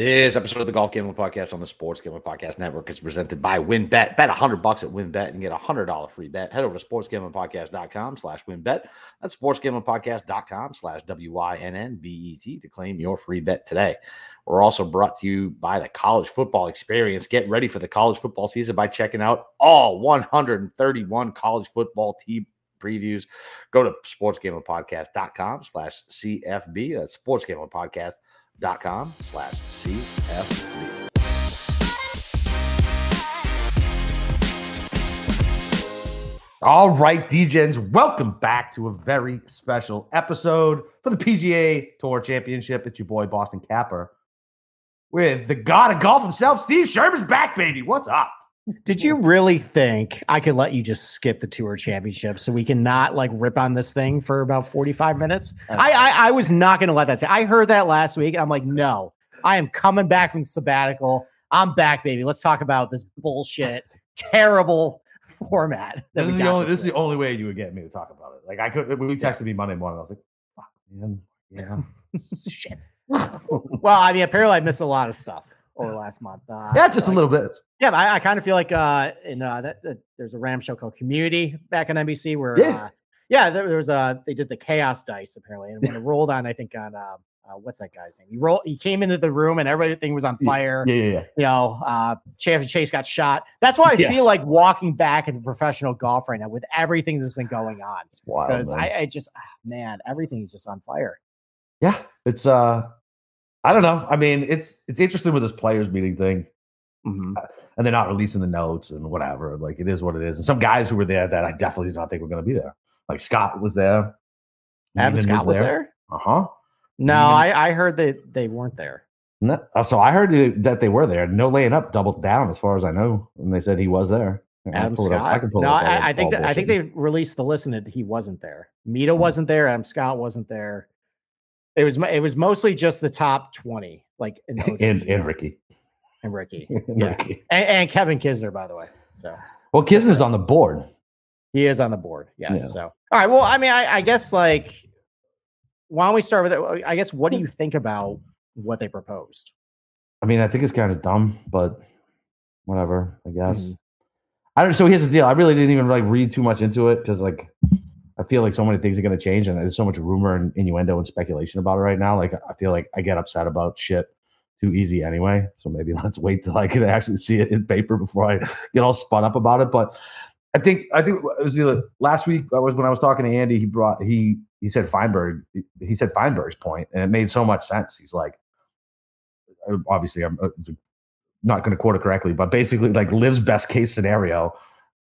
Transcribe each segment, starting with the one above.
This episode of the Golf Gambling Podcast on the Sports Gambling Podcast Network is presented by WynnBet. Bet 100 bucks at WynnBet and get a $100 free bet. Head over to sportsgamblingpodcast.com slash WynnBet. That's sportsgamblingpodcast.com slash W-Y-N-N-B-E-T to claim your free bet today. We're also brought to you by the College Football Experience. Get ready for the college football season by checking out all 131 college football team previews. Go to sportsgamblingpodcast.com slash CFB. That's sportsgamblingpodcast.com com slash CFB. All right, DJs, welcome back to a very special episode for the PGA Tour Championship. It's your boy Boston Capper with the god of golf himself, Steve Sherman's back, baby. What's up? Did you really think I could let you just skip the tour championship so we can not like rip on this thing for about 45 minutes? I I, I was not going to let that say. I heard that last week. I'm like, no, I am coming back from sabbatical. I'm back, baby. Let's talk about this bullshit, terrible format. This is the only this, this is the only way you would get me to talk about it. Like I could when we texted me Monday morning, I was like, fuck man, yeah, shit. well, I mean, apparently I missed a lot of stuff over last month. Uh, yeah, just like, a little bit. Yeah, I, I kind of feel like uh, in uh, that, that, there's a Ram show called Community back on NBC where yeah, uh, yeah there, there, was a they did the chaos dice apparently, and when it rolled on, I think on uh, uh, what's that guy's name? He rolled. He came into the room and everything was on fire. Yeah, yeah, yeah. You know, uh, Chase Chase got shot. That's why I yeah. feel like walking back into professional golf right now with everything that's been going on. Because I, I, just, ah, man, everything is just on fire. Yeah, it's uh, I don't know. I mean, it's it's interesting with this players meeting thing. Mm-hmm. And they're not releasing the notes and whatever. Like it is what it is. And some guys who were there that I definitely did not think were going to be there. Like Scott was there. Adam Scott was there. Uh huh. No, I, I heard that they weren't there. No, uh, so I heard that they were there. No laying up, doubled down, as far as I know, and they said he was there. Adam Scott. I can pull no, I, I think that, I think they released the list and that he wasn't there. Mito hmm. wasn't there. Adam Scott wasn't there. It was it was mostly just the top twenty, like and, and Ricky and Ricky, and, yeah. Ricky. And, and, Kevin Kisner, by the way. So well, Kisner's on the board. He is on the board. Yes. Yeah. So all right. Well, I mean, I, I guess like why don't we start with it? I guess what do you think about what they proposed? I mean, I think it's kind of dumb, but whatever. I guess. Mm-hmm. I don't. So here's the deal. I really didn't even like read too much into it because like I feel like so many things are going to change, and there's so much rumor and innuendo and speculation about it right now. Like I feel like I get upset about shit too easy anyway. So maybe let's wait till I can actually see it in paper before I get all spun up about it. But I think I think it was the last week. I was when I was talking to Andy. He brought he he said Feinberg. He said Feinberg's point, and it made so much sense. He's like, obviously, I'm uh, not going to quote it correctly, but basically, like LIV's best case scenario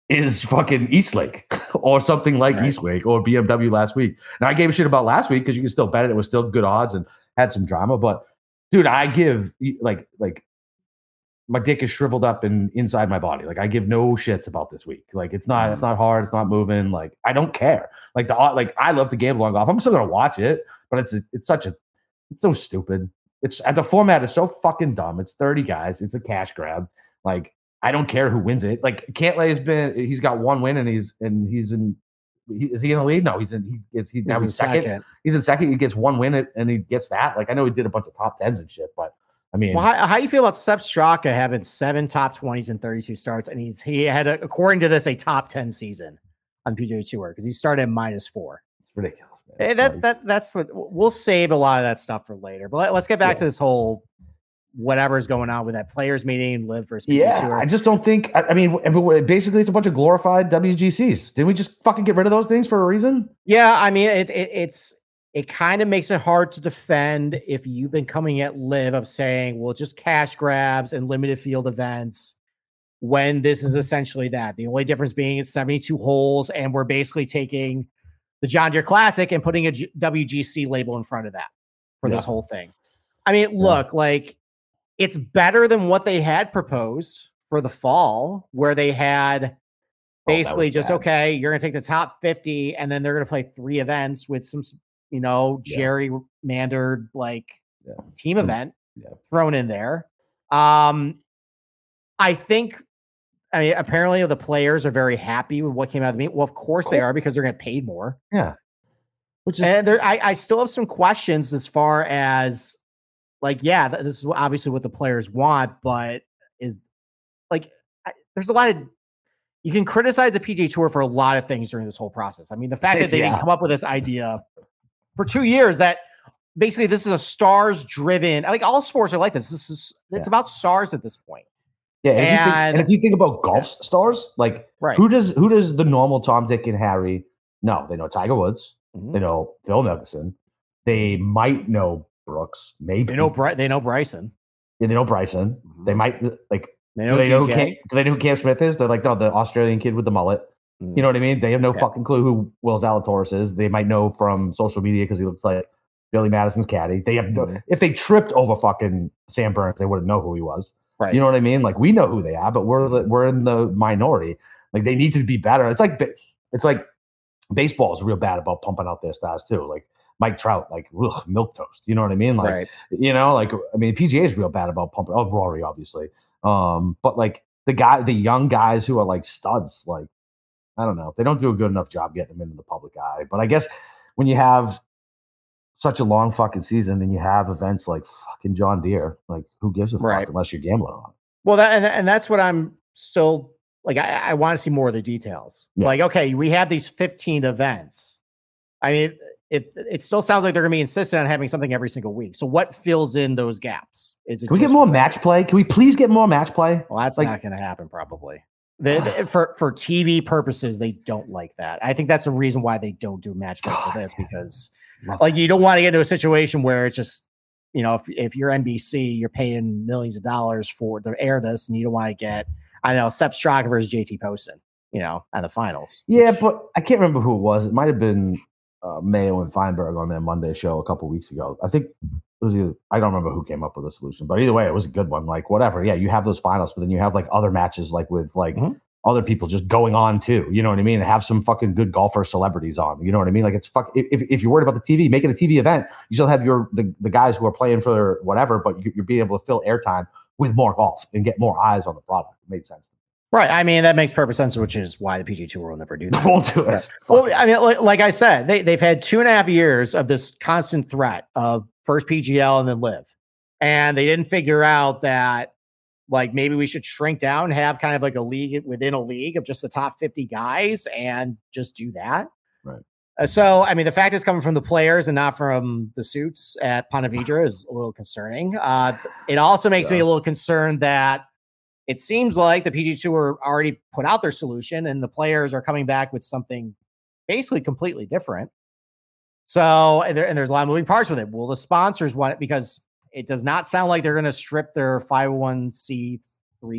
is fucking East Lake or something like right. East Lake or BMW last week. Now I gave a shit about last week because you can still bet it. It was still good odds and had some drama, but dude, I give like like my dick is shriveled up and inside my body. Like I give no shits about this week. Like it's not, it's mm. not hard. It's not moving. Like I don't care. Like the like I love to gamble on golf. I'm still gonna watch it, but it's it's such a it's so stupid. It's the format is so fucking dumb. It's 30 guys. It's a cash grab. Like I don't care who wins it. Like Cantlay has been he's got one win and he's and he's in he, is he in the lead? No, he's in. He's, he's, he's now he's, second. second. He's in second. He gets one win and he gets that. Like I know he did a bunch of top tens and shit, but I mean, well, how, how you feel about Sepp Straka having seven top twenties and thirty two starts, and he's he had a, according to this a top ten season on PGA Tour because he started at minus four. It's ridiculous. Hey, eh, that that that's what we'll save a lot of that stuff for later. But let, us get back yeah. to this whole whatever's going on with that players meeting, LIV versus PGA yeah. Tour. I just don't think. I, I, mean, basically, it's a bunch of glorified WGCs. Didn't we just fucking get rid of those things for a reason? Yeah, I mean, it's it, it's it kind of makes it hard to defend if you've been coming at LIV of saying, well, just cash grabs and limited field events. When this is essentially that, the only difference being it's 72 holes, and we're basically taking the John Deere Classic and putting a G- WGC label in front of that for yeah. this whole thing. I mean, look, yeah. like it's better than what they had proposed for the fall, where they had oh, basically oh, just bad. okay, you're going to take the top 50 and then they're going to play three events with some, you know, gerrymandered like yeah. team event yeah. thrown in there. Um, I think, I mean, apparently the players are very happy with what came out of the meet. Well, of course they are because they're going to paid more. Yeah. Which is, and there, I, I still have some questions as far as like, yeah, this is obviously what the players want, but is like, I, there's a lot of you can criticize the PGA Tour for a lot of things during this whole process. I mean, the fact that they Yeah. didn't come up with this idea for two years that basically this is a stars driven, like all sports are like this. This is it's Yeah. about stars at this point. Yeah, and, if you think, And- and if you think about golf stars, like Right. who does who does the normal Tom, Dick, and Harry know? They know Tiger Woods. Mhm. They know Phil Mickelson. They might know Brooks. Maybe They know Bry- they know Bryson. Yeah, they know Bryson. They Mhm. might like. They Do know they know. Cam, do they know who Cam Smith is? They're like, no, the Australian kid with the mullet. Mm. You know what I mean? They have no Yeah. fucking clue who Will Zalatoris is. They might know from social media because he looks like Billy Madison's caddy. They have no. Mhm. If they tripped over fucking Sam Burns, they wouldn't know who he was. right. You know what I mean? Like we know who they are, but we're the, we're in the minority. Like they need to be better. It's like it's like baseball is real bad about pumping out their stars too. Like Mike Trout, like ugh, milk toast. You know what I mean? Like right. you know, like I mean, PGA is real bad about pumping. Oh, Rory, obviously. Um, but like the guy, the young guys who are like studs, like I don't know, they don't do a good enough job getting them into the public eye. But I guess when you have such a long fucking season and you have events like fucking John Deere, like who gives a fuck Right. unless you're gambling on it? Well, that and, and that's what I'm still like. I, I want to see more of the details. Yeah. Like, okay, we have these 15 events. I mean, it it still sounds like they're going to be insistent on having something every single week. So, what fills in those gaps? Is it Can we get more match play? Can we please get more match play? Well, that's like- not going to happen. Probably. For for TV purposes, they don't like that. I think that's the reason why they don't do match play for this because like you don't want to get into a situation where it's just you know if if you're NBC, you're paying millions of dollars for to air this, and you don't want to get I don't know Sepp Straka versus JT Poston, you know, at the finals. Yeah, which- but I can't remember who it was. It might have been uh, Mayo and Feinberg on their Monday show a couple weeks ago. I think it was either, I don't remember who came up with the solution, but either way, it was a good one. Like whatever, yeah, you have those finals, but then you have like other matches, like with like Mhm. other people just going on too. You know what I mean? And have some fucking good golfer celebrities on. You know what I mean? Like it's fuck. If, if you're worried about the TV, make it a TV event. You still have your the, the guys who are playing for whatever, but you, you're being able to fill airtime with more golf and get more eyes on the product. It made sense. Right. I mean, that makes perfect sense, which is why the PG Tour will never do that. Won't do it. Well, I mean, like, like I said, they they've had two and a half years of this constant threat of first PGL and then LIV, and they didn't figure out that like maybe we should shrink down, and have kind of like a league within a league of just the top fifty guys, and just do that. Right. Uh, so, I mean, the fact it's coming from the players and not from the suits at Ponte Vedra is a little concerning. Uh, it also makes me a little concerned that it seems like the PG Tour already put out their solution and the players are coming back with something basically completely different. So, and, there, and there's a lot of moving parts with it. Will the sponsors want it? Because it does not sound like they're going to strip their 501c3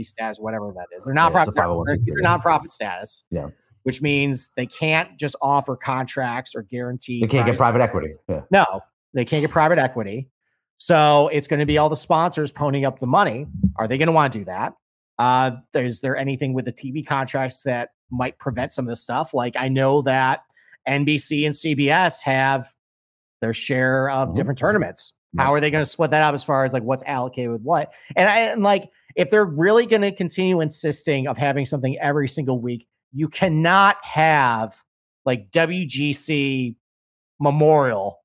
status, whatever that is. They're Yeah, nonprofit, it's oh a they're- they're nonprofit status. Yeah. Which means they can't just offer contracts or guarantee. They can't get private equity. Yeah. no, they can't get private equity. So it's going to be all the sponsors ponying up the money. Are they going to want to do that? Uh, is there anything with the TV contracts that might prevent some of this stuff? Like I know that NBC and CBS have their share of Mhm. different tournaments. How are they going to split that up as far as like what's allocated with what? And I and like if they're really going to continue insisting of having something every single week, you cannot have like WGC Memorial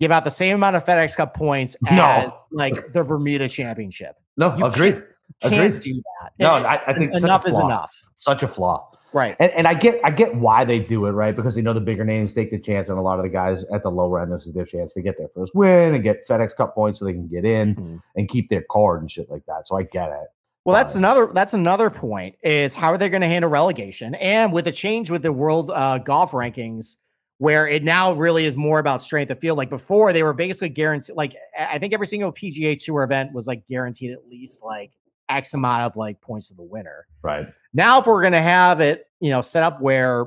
give out the same amount of FedEx Cup points No. as like the Bermuda Championship. No, You agreed. Can't Agreed. do that. No, And- I, I think and such a enough is enough. Such a flaw. Right. And, and I get I get why they do it, right? Because they know the bigger names take the chance, and a lot of the guys at the lower end, this is their chance to get their first win and get FedEx Cup points so they can get in Mhm. and keep their card and shit like that. So I get it. Well, that's another that's another point is how are they going to handle relegation and with the change with the world uh, golf rankings where it now really is more about strength of field. Like before, they were basically guaranteed. Like I think every single PGA Tour event was like guaranteed at least like X amount of like points to the winner. Right. Now, if we're going to have it, you know, set up where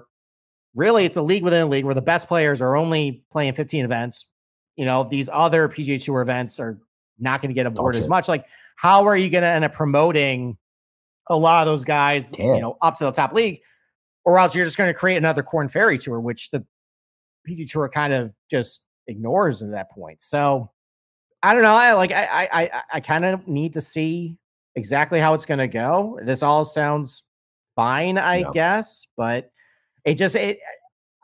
really it's a league within a league where the best players are only playing 15 events, you know, these other PGA Tour events are not going to get aboard as much. Like, how are you going to end up promoting a lot of those guys, you know, up to the top league? Or else you're just going to create another Corn Ferry Tour, which the PGA Tour kind of just ignores at that point. So I don't know. I like I I I, I kind of need to see exactly how it's going to go. This all sounds fine, I Yeah. guess, but it just it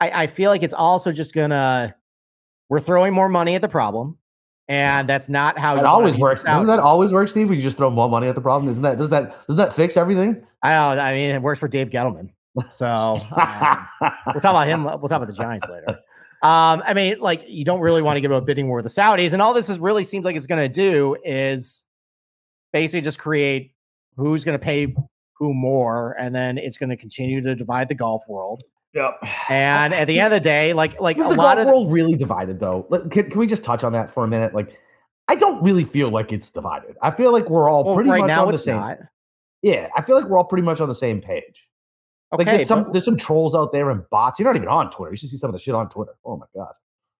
I, I feel like it's also just gonna we're throwing more money at the problem and that's not how it always works. Doesn't that always work, Steve? We just throw more money at the problem, isn't that does that does that fix everything? I don't. I mean, it works for Dave Gettleman. So um, we'll talk about him. We'll talk about the Giants later. Um, I mean, like you don't really want to give into a bidding war with the Saudis, and all this is really seems like it's going to do is basically just create who's going to pay who more, and then it's going to continue to divide the golf world. Yep. And at the end of the day, like like is a the lot golf of world really divided though? Can, can we just touch on that for a minute? Like, I don't really feel like it's divided. I feel like we're all well, pretty right much now on the same. not. Yeah, I feel like we're all pretty much on the same page. Okay, like there's some but- there's some trolls out there and bots. You're not even on Twitter. You should see some of the shit on Twitter. Oh my god.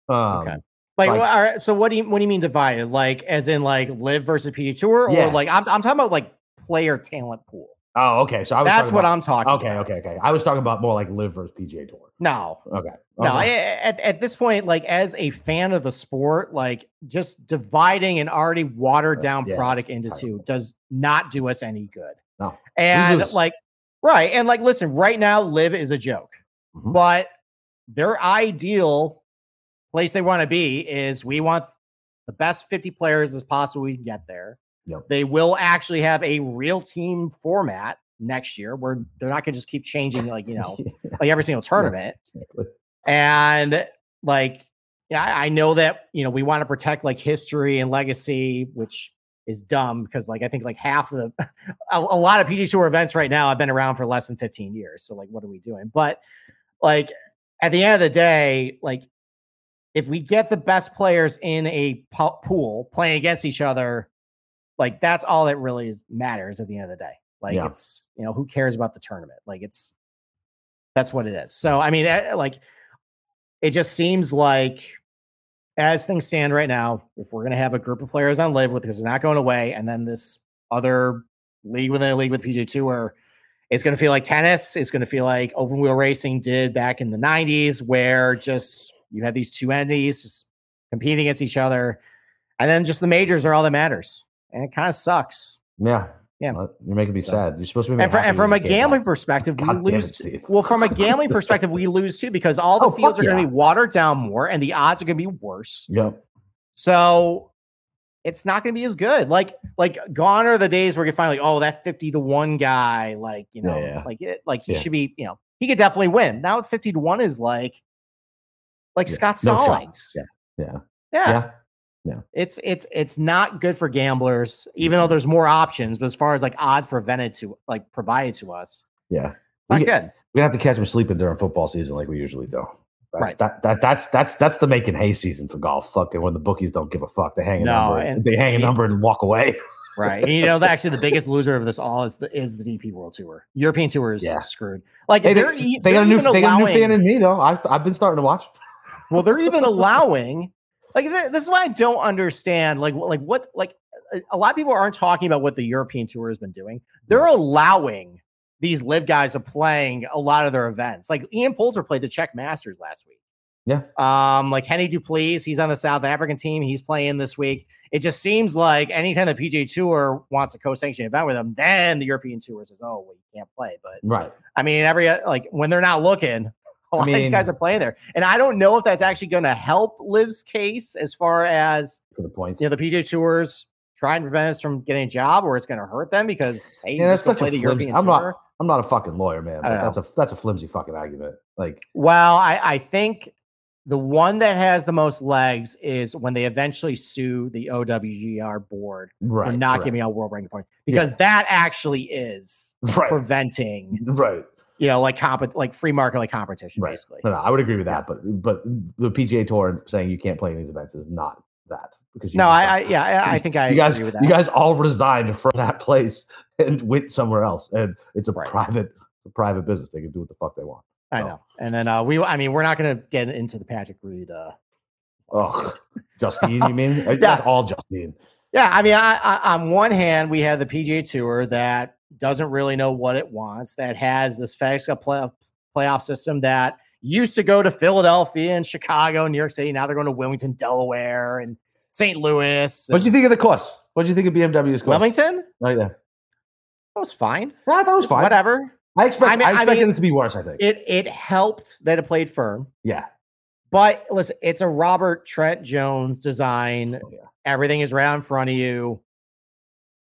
Um, Okay. Like, Like- well, all right, so what do you what do you mean divided? Like, as in like LIV versus PG Tour, or Yeah. like I'm I'm talking about like player talent pool. Oh, okay. So I was That's what about, I'm talking. Okay, about. okay, okay. I was talking about more like LIV versus PGA Tour. No, Okay. no. I- At at this point, like as a fan of the sport, like just dividing an already watered down Yeah, product into two does not do us any good. No. And like, right. And like, listen, right now, LIV is a joke, Mhm. but their ideal place they want to be is we want the best 50 players as possible we can get there. Yep. They will actually have a real team format next year where they're not going to just keep changing, like, you know, like every single tournament. Exactly. And like, yeah, I I know that you know we want to protect like history and legacy, which is dumb because like I think like half of the a, a lot of PG Tour events right now have been around for less than 15 years. So like, what are we doing? But like at the end of the day, like if we get the best players in a pool playing against each other, like that's all that really is, matters at the end of the day. Like Yeah. it's you know who cares about the tournament? Like it's that's what it is. So I mean, eh, like it just seems like as things stand right now, if we're going to have a group of players on LIV with because they're not going away, and then this other league within a league with PG Tour, it's going to feel like tennis. It's going to feel like open wheel racing did back in the '90s, where just you had these two entities just competing against each other, and then just the majors are all that matters, and it kind of sucks. Yeah. Yeah. You're making me So- sad. You're supposed to be And, happy and from a when you can't gambling perspective, we God it, lose. Steve. well, from a gambling perspective, we lose too because all the Oh, fields are going to be watered down more, and the odds are going to be worse. Yep. So it's not going to be as good. Like, like gone are the days where you find like, oh, that fifty to one guy, like you Yeah, know, yeah. like it, like he Yeah. should be, you know, he could definitely win. Now fifty to one is like, like Yeah, Scott no shot. Yeah, yeah. yeah, Yeah. It's it's it's not good for gamblers, even though there's more options. But as far as like odds prevented to like provided to us, Yeah. not We good. We have to catch them sleeping during football season like we usually do. That's, Right. That, that that's that's that's the making hay season for golf. Fucking when the bookies don't give a fuck, they hang a No, number. and- they hang a and- number and walk away. Right. And you know, actually the biggest loser of this all is the is the DP World Tour. European Tour is Yeah. screwed. Like Hey, they're, they, e- they got a they're new they got a new fan in me though. I, I've been starting to watch. Well, they're even allowing like th- this is why I don't understand. Like, like what like a- lot of people aren't talking about what the European tour has been doing. They're allowing these live guys are playing a lot of their events. Like Ian Poulter played the Czech Masters last week. Yeah. Um, like Hennie du Plessis, he's on the South African team. He's playing this week. It just seems like anytime the PJ Tour wants a co-sanctioned event with them, then the European Tour says, "Oh, well, you can't play." But Right. I mean, every uh, like when they're not looking, a lot of these guys are playing there, and I don't know if that's actually going to help LIV's case as far as For the points. you know the PGA Tours trying to prevent us from getting a job, or it's going to hurt them because hey, Yeah, that's such a the flimsy- European I'm Tour. not- I'm not a fucking lawyer, man. But that's a that's a flimsy fucking argument. Like Well, I, I think the one that has the most legs is when they eventually sue the OWGR board right. for not correct. giving out world ranking points because that actually is right. preventing Right. You know like comp like free market like competition Right. basically. No, no, I would agree with that, but but the PGA Tour saying you can't play in these events is not that because you No, I, I yeah, I, I think I you guys agree with that. you guys all resigned from that place and went somewhere else, and it's a Right. private a private business. They can do what the fuck they want. I so. know. And then uh, we, I mean, we're not going to get into the Patrick Reed. Uh, Oh. Justine, you mean? That's all Justine. yeah. I mean, I, I, on one hand, we have the PGA Tour that doesn't really know what it wants, that has this FedEx play, uh, playoff system that used to go to Philadelphia and Chicago, and New York City. Now they're going to Wilmington, Delaware, and St. Louis. What do you think of the course? What do you think of BMW's course? Wilmington? Oh, yeah. That was fine. Yeah, I thought it was fine. Whatever. I expect. I I, mean- I expected mean- it to be worse. I think. It it helped that it played firm. yeah. But listen, it's a Robert Trent Jones design Oh, yeah. everything is right in front of you.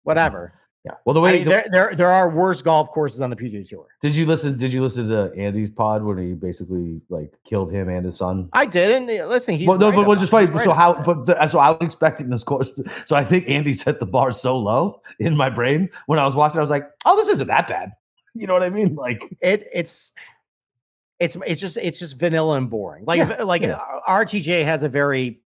Whatever. Yeah. Well, the I way mean, the- there, there there are worse golf courses on the PGA Tour. did you listen? Did you listen to Andy's pod when he basically like killed him and his son? I did, and uh, listen, he's well, no, right but what's just funny. right So how? But the, so I was expecting this course. so I think Andy set the bar so low in my brain when I was watching. I was like, oh, this isn't that bad. You know what I mean? Like, it it's it's it's just it's just vanilla and boring. Like Yeah, like yeah. uh, RTJ has a very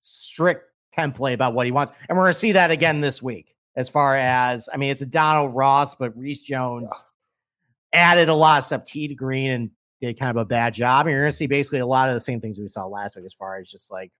strict template about what he wants, and we're gonna see that again this week. As far as I mean, it's a Donald Ross, but Rees Jones added a lot of stuff. T to green and did kind of a bad job. And you're gonna see basically a lot of the same things we saw last week, as far as just like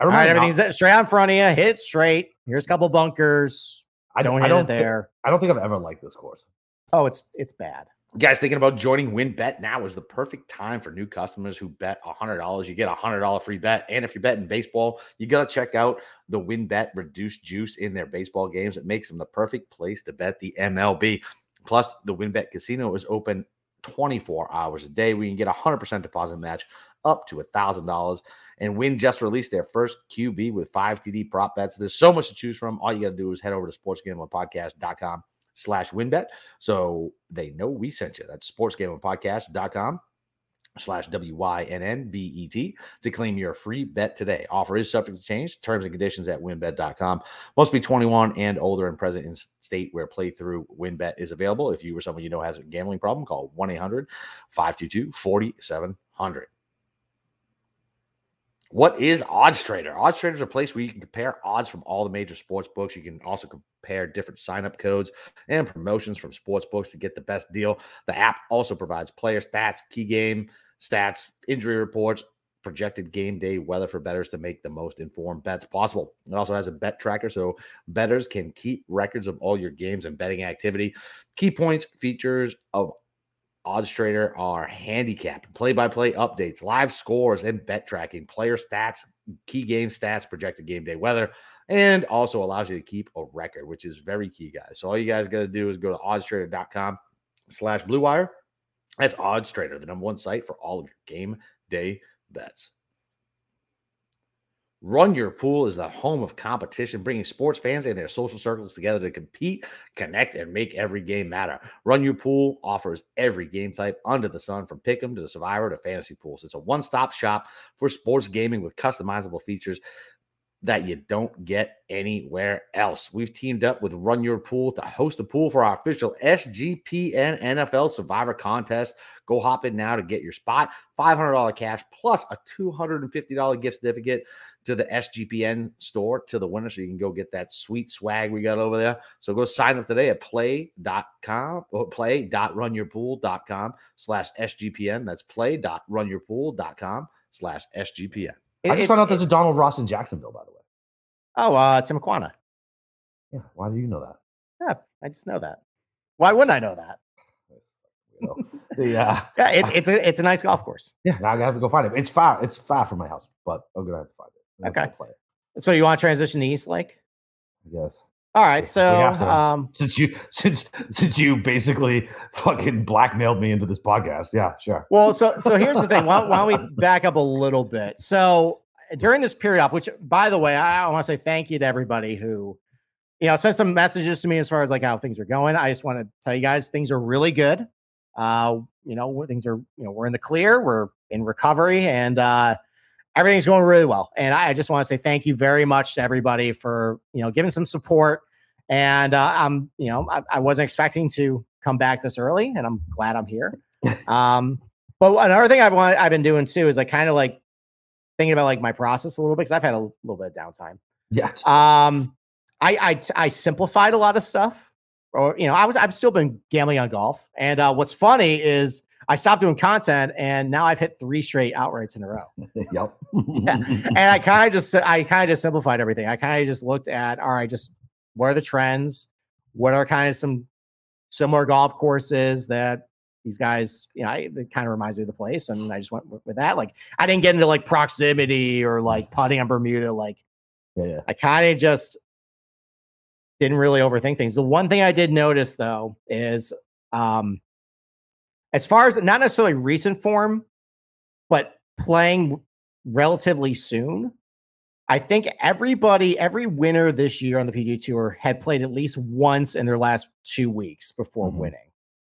I all right, remember. everything's straight out in front of you, hit straight. Here's a couple bunkers. I Don't don't. hit I don't it there. I don't think I've ever liked this course. Oh, it's it's bad. Guys, thinking about joining WynnBet now is the perfect time for new customers who bet $100. You get a $100 free bet. And if you're betting baseball, you got to check out the WynnBet reduced juice in their baseball games. It makes them the perfect place to bet the MLB. Plus, the WynnBet casino is open 24 hours a day. We can get a 100% deposit match up to $1,000. And Wynn just released their first QB with five TD prop bets. There's so much to choose from. All you got to do is head over to sportsgamblingpodcast.com slash wynnbet so they know we sent you. That's sportsgamblingpodcast.com slash W-Y-N-N-B-E-T to claim your free bet today. Offer is subject to change. Terms and conditions at wynnbet.com. Must be 21 and older and present in state where playthrough wynnbet is available. If you or someone you know has a gambling problem, call 1-800-522-4700. What is Odds Trader? Odds Trader is a place where you can compare odds from all the major sports books. You can also compare different sign-up codes and promotions from sports books to get the best deal. The app also provides player stats, key game stats, injury reports, projected game day weather for bettors to make the most informed bets possible. It also has a bet tracker so bettors can keep records of all your games and betting activity. Key points, features of Odds Trader are handicap, play by play updates, live scores, and bet tracking, player stats, key game stats, projected game day weather, and also allows you to keep a record, which is very key, guys. So all you guys got to do is go to oddstrader.com slash blue wire. That's Odds Trader, the number one site for all of your game day bets. Run Your Pool is the home of competition, bringing sports fans and their social circles together to compete, connect, and make every game matter. Run Your Pool offers every game type under the sun, from pick'em to the Survivor to fantasy pools. It's a one-stop shop for sports gaming with customizable features that you don't get anywhere else. We've teamed up with Run Your Pool to host a pool for our official SGPN NFL Survivor contest. Go hop in now to get your spot. $500 cash plus a $250 gift certificate to the SGPN store to the winner so you can go get that sweet swag we got over there. So go sign up today at play.com or oh, play.runyourpool.com slash SGPN. That's play.runyourpool.com slash SGPN. I just found out there's a Donald Ross in Jacksonville, by the way. oh, uh, Timuquana. Yeah. Why do you know that? Yeah, I just know that. Why wouldn't I know that? You know, the, uh, Yeah, it's it's a it's a nice golf course. yeah, now I have to go find it. It's far. It's far from my house, but I'm gonna have to find it. I'm Okay. Play it, So you want to transition to East Lake? I guess. All right. So um, Since you since since you basically fucking blackmailed me into this podcast, yeah, sure. well, so so here's the thing. Why, why don't we back up a little bit? So during this period off, which by the way, I, I want to say thank you to everybody who, you know, sent some messages to me as far as like how things are going. I just want to tell you guys things are really good. Uh, you know, things are you know we're in the clear, we're in recovery, and uh, everything's going really well. And I, I just want to say thank you very much to everybody for you know giving some support. And uh, I'm you know I, I wasn't expecting to come back this early, and I'm glad I'm here. um, but another thing I've want, I've been doing too is like kind of like thinking about like my process a little bit because I've had a little bit of downtime. Yeah. Um, I, I I simplified a lot of stuff, or you know, I was I've still been gambling on golf, and uh, what's funny is I stopped doing content, and now I've hit three straight outrights in a row. yep. yeah. and I kind of just I kind of just simplified everything. I kind of just looked at all right, just what are the trends? What are kind of some similar golf courses that these guys, you know, I, it kind of reminds me of the place, and I just went with, that. Like I didn't get into like proximity or like putting on Bermuda. Like yeah, yeah. I kind of just didn't really overthink things. The one thing I did notice though is um as far as not necessarily recent form, but playing relatively soon, I think everybody, every winner this year on the PGA Tour had played at least once in their last two weeks before Mhm. winning.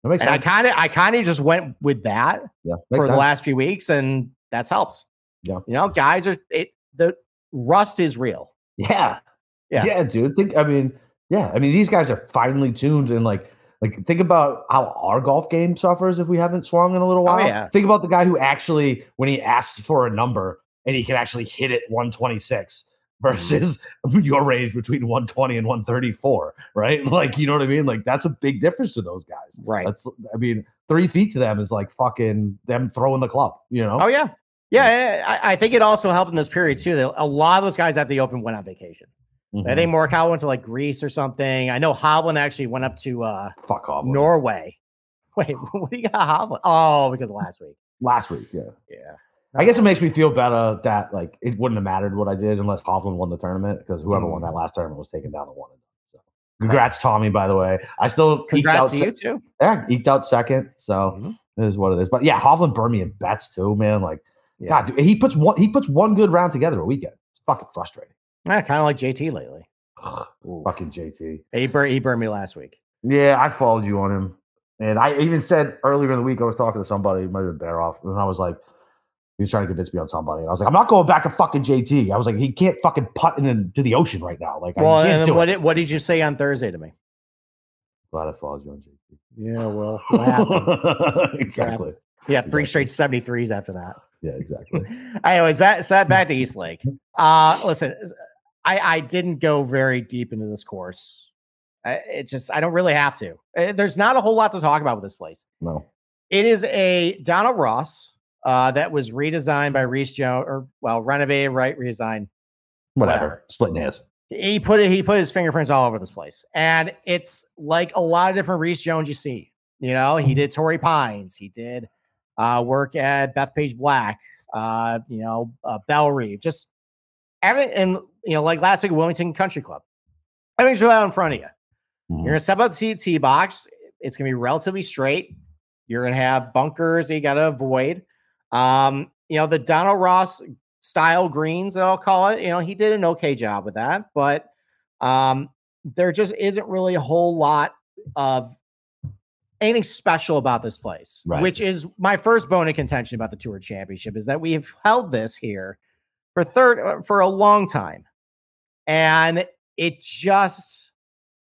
That makes And I kind of, I kind of just went with that yeah, for makes the last few weeks, and that's helped. Yeah. you know, guys are it. The rust is real. Yeah. Yeah. Yeah, dude. Think I mean, yeah. I mean, these guys are finely tuned and like like think about how our golf game suffers if we haven't swung in a little Oh, while. yeah. Think about the guy who actually, when he asks for a number and he can actually hit it 126 versus your range between 120 and 134, right? Like, you know what I mean? Like that's a big difference to those guys. Right. That's I mean, three feet to them is like fucking them throwing the club, you know? Oh yeah, yeah. I, I think it also helped in this period too. That a lot of those guys after the Open went on vacation. I Mhm. think Morikawa went to like Greece or something. I know Hovland actually went up to uh fuck. Norway. Wait, what do you got Hovland? Oh, because of last week. Last week, yeah. Yeah. I guess it makes me feel better that like it wouldn't have mattered what I did unless Coughlin won the tournament because whoever won Mm. that last tournament was taken down to one. and. So, congrats, Tommy. By the way, I still Congrats out to se- you too. Yeah, eked out second. So Mhm. it is what it is. But yeah, Hovland burned me in bets too, man. Like, Yeah. God, dude, he puts one he puts one good round together a weekend. It's fucking frustrating. Yeah, kind of like JT lately. Fucking JT. He burned, he burned me last week. Yeah, I followed you on him. And I even said earlier in the week, I was talking to somebody, it might have been Bear off, and I was like, he was trying to convince me on somebody. And I was like, I'm not going back to fucking JT. I was like, he can't fucking putt into the ocean right now. Like, Well, I and can't then do what it. did, what did you say on Thursday to me? Glad I followed you on JT. Yeah, well, exactly. yeah, three Exactly. straight 73s after that. Yeah, exactly. Anyways, back so back to East Lake. Uh listen, I I didn't go very deep into this course. I, it just I don't really have to. Uh, There's not a whole lot to talk about with this place. No. It is a Donald Ross uh, that was redesigned by Rees Jones, or well, renovated, right? Redesigned. Whatever. Whatever. Splitting hairs. He put it. He put his fingerprints all over this place, and it's like a lot of different Rees Jones you see. You know, he did Torrey Pines. He did uh, work at Bethpage Black. Uh, you know, uh, Bellerive. Just everything, and you know, like last week, Wilmington Country Club. Everything's right out in front of you. Mhm. You're gonna step out the tee box. It's gonna be relatively straight. You're gonna have bunkers that you gotta avoid. Um, you know, the Donald Ross style greens that I'll call it. You know, he did an okay job with that, but um, there just isn't really a whole lot of anything special about this place, Right. which is my first bone of contention about the Tour Championship is that we've held this here for third uh, for a long time, and it just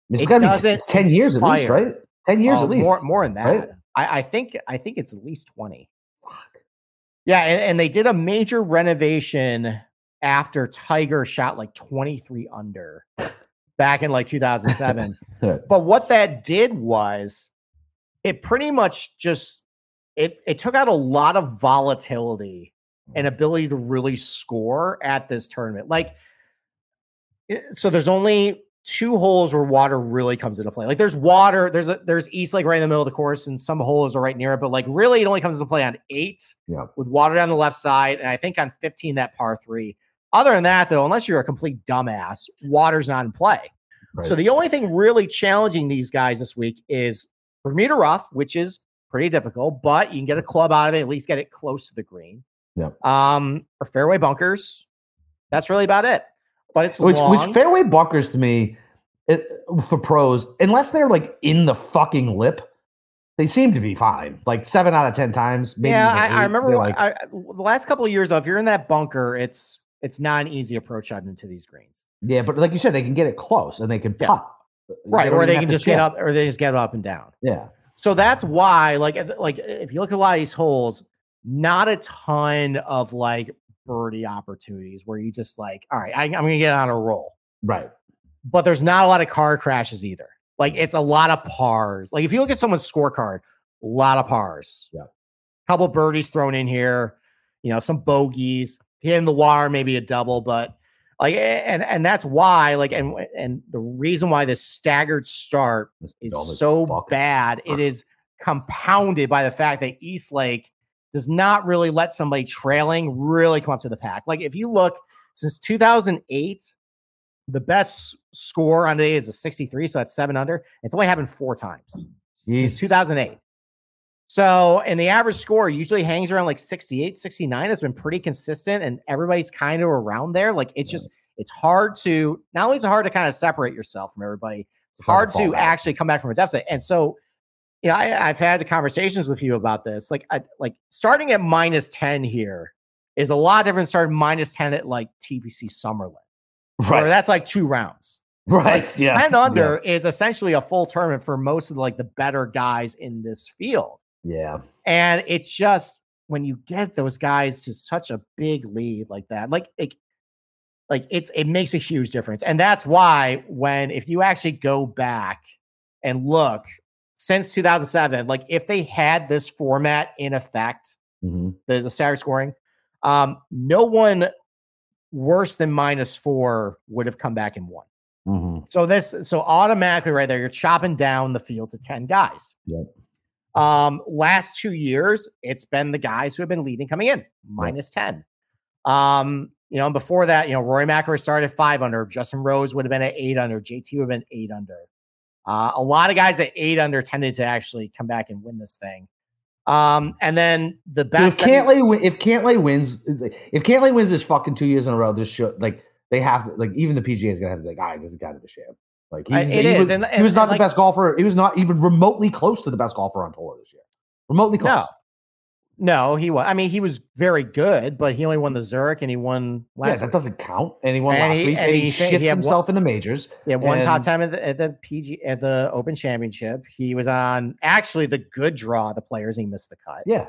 It's It doesn't it's 10 years at least, right? 10 years Oh, at least. More, more than that. right? I, I think I think it's at least 20. Yeah, and, and they did a major renovation after Tiger shot like 23 under back in like 2007. But what that did was it pretty much just it it took out a lot of volatility and ability to really score at this tournament. Like eh, so there's only two holes where water really comes into play. Like there's water, there's a there's East Lake right in the middle of the course, and some holes are right near it, but like really it only comes into play on eight Yeah. with water down the left side, and I think on 15 that par three. Other than that, though, unless you're a complete dumbass, water's not in play. So the only thing really challenging these guys this week is Bermuda rough, which is pretty difficult, but you can get a club out of it, at least get it close to the green. Yeah. Um, or fairway bunkers. That's really about it. But it's which, long. which fairway bunkers to me it, for pros, unless they're like in the fucking lip, they seem to be fine. Like seven out of ten times. Maybe yeah, even I, I remember like, I, I- the last couple of years. Though, if you're in that bunker, it's it's not an easy approach out into these greens, yeah, but like you said, they can get it close and they can Yeah. putt. right? don't Or they can to just get up, or they just get up and down. Yeah, So that's why, like, like if you look at a lot of these holes, not a ton of like birdie opportunities where you just like, all right, I, I'm gonna get on a roll. right. But there's not a lot of car crashes either. Like it's a lot of pars. Like if you look at someone's scorecard, a lot of pars. Yeah. couple birdies thrown in here, you know, some bogeys, hitting the wire, maybe a double, but like, and and that's why, like, and and the reason why this staggered start is so bad. It is compounded by the fact that East Lake does not really let somebody trailing really come up to the pack. Like if you look since 2008, the best score on today is a 63, so that's seven under. It's only happened four times since 2008. So, and the average score usually hangs around like 68, 69. That's been pretty consistent, and everybody's kind of around there. Like it's just it's hard to not only is it hard to kind of separate yourself from everybody, it's hard to back. actually come back from a deficit. And so, you know, I, I've had conversations with you about this. Like, I, like starting at minus ten here is a lot different. Starting minus ten at like TPC Summerlin, right? that's like two rounds. right. Yeah. Ten under is essentially a full tournament for most of like the better guys in this field. Yeah. And it's just when you get those guys to such a big lead like that, like it, like it's it makes a huge difference. And that's why when if you actually go back and look since 2007, like if they had this format in effect, hmm the, the staggered scoring, um, no one worse than minus four would have come back and won. hmm So this, so automatically right there, you're chopping down the field to 10 guys. Yep. Um, last two years, it's been the guys who have been leading coming in, minus 10. Um, you know, and before that, you know, Rory McIlroy started five under, Justin Rose would have been at eight under, JT would have been eight under. Uh, a lot of guys at eight under tended to actually come back and win this thing. Um, and then the best if Cantlay, win- if Cantlay wins, if Cantlay wins this fucking two years in a row, this should like they have to like even the PGA is gonna have to be like, all right, this is kind of a sham. Like he's, it he is, was, and- he was not and, the like- best golfer. He was not even remotely close to the best golfer on tour this year. Remotely close. No. No, he was. I mean, he was very good, but he only won the Zurich and he won Yeah, last that week. doesn't count. And he won And last he- week. and he, he shits he had one- himself in the majors. Yeah, one top time at the, at the PG at the Open Championship. He was on actually the good draw of the players. He missed the cut. Yeah.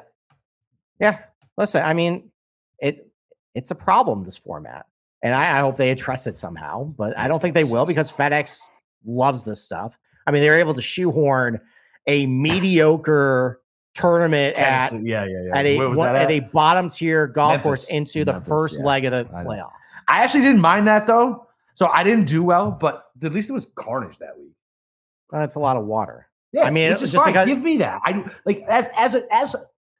Yeah, listen, I mean, it it's a problem this format, and I, I hope they address it somehow. But I don't think they will because FedEx loves this stuff. I mean, they're able to shoehorn a mediocre tournament at yeah, yeah, yeah. at a one- that at a bottom tier golf course Memphis. into the first yeah. leg of the I playoffs. I actually didn't mind that though. So I didn't do well, but at least it was carnage that week. That's a lot of water. Yeah, I mean, is just fine. because- give me that. I like as as a, as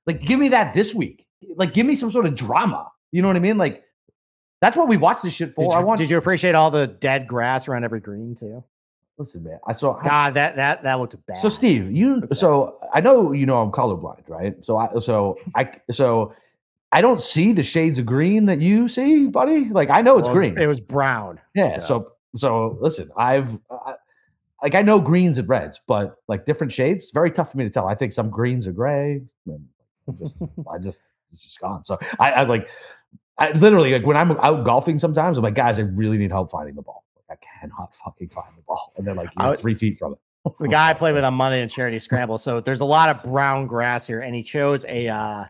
like give me that this week. Like give me some sort of drama. You know what I mean? Like that's what we watch this shit for. Did I want. did you appreciate all the dead grass around every green too? Listen, man? I saw. I- God, that that that looked bad. so Steve, you Okay. so I know you know I'm colorblind, right? So I so I so I don't see the shades of green that you see, buddy. Like I know it's Well, green. It was brown. Yeah. So so listen, I've I, like I know greens and reds, but like different shades, very tough for me to tell. I think some greens are gray. Just, I just it's just gone. So I, I like I literally like when I'm out golfing sometimes, I'm like, guys, I really need help finding the ball. I cannot fucking find the ball. And they're like, you're three feet from it. It's the guy I played with on Monday in charity scramble. So there's a lot of brown grass here, and he chose a uh,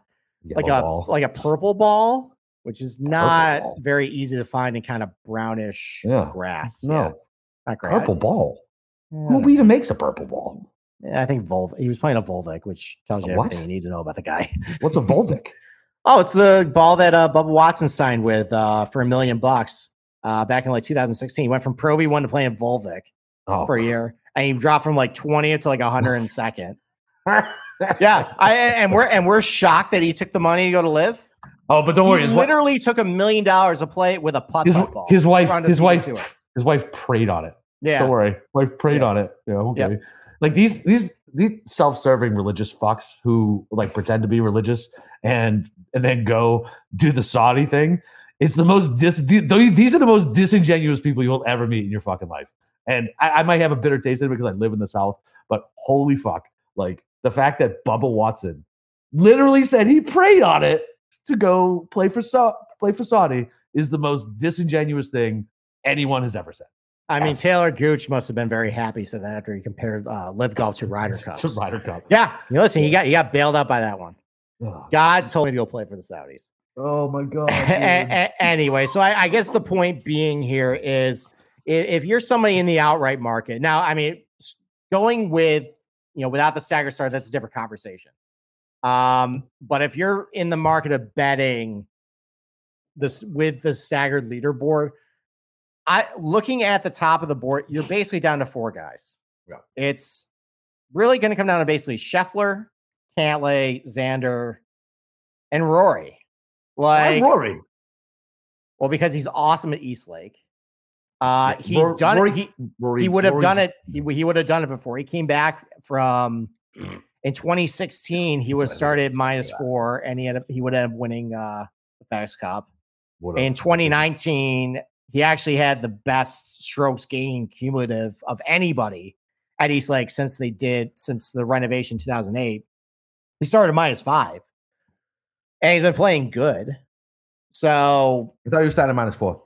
like a ball. like a purple ball, which is not very easy to find in kind of brownish Yeah. grass. no Yeah, not great. purple ball. Yeah, Who even makes a purple ball? yeah, I think Volv. He was playing a Volvik, which tells you what? everything you need to know about the guy. What's a Volvik? Oh, it's the ball that uh, Bubba Watson signed with uh, for a million bucks uh, back in like 2016. He went from Pro V1 to playing Volvik Oh, for a year, and he dropped from like 20th to like 102nd. yeah, I and we're and we're shocked that he took the money to go to LIV. oh, but don't worry. he wi- literally took a million dollars to play with a putt his, ball. his wife, his wife, his wife prayed on it. Yeah, Don't worry, wife prayed Yeah. on it. Yeah, okay. Yep. Like these, these, these self-serving religious fucks who like pretend to be religious and and then go do the Saudi thing. It's the most dis. These are the most disingenuous people you'll ever meet in your fucking life. And I, I might have a bitter taste in it because I live in the South, but holy fuck, like the fact that Bubba Watson literally said he prayed on it to go play for Sa- play for Saudi is the most disingenuous thing anyone has ever said. I mean Talor Gooch must have been very happy. So that after he compared uh, LIV Golf to Ryder Cup. A Ryder Cup. Yeah, you listen, he got he got bailed out by that one. God told me to go play for the Saudis. Oh my god. Anyway, so I, I guess the point being here is if you're somebody in the outright market now, I mean, going with you know without the stagger start, that's a different conversation. Um, but if you're in the market of betting this with the staggered leaderboard, I looking at the top of the board, you're basically down to four guys. Yeah. It's really going to come down to basically Scheffler, Cantlay, Xander, and Rory. Why Like, Rory. well, because he's awesome at East Lake. Uh, he's Rory- done Rory- it. He, Rory. he would have done it. He, he would have done it before. He came back from in 2016. He was That's what I started minus four, and he had he would end up winning uh, the FedEx Cup. In 2019, he actually had the best strokes gain cumulative of anybody at East Lake since they did since the renovation 2008. He started minus five, and he's been playing good. So I thought he was starting minus four.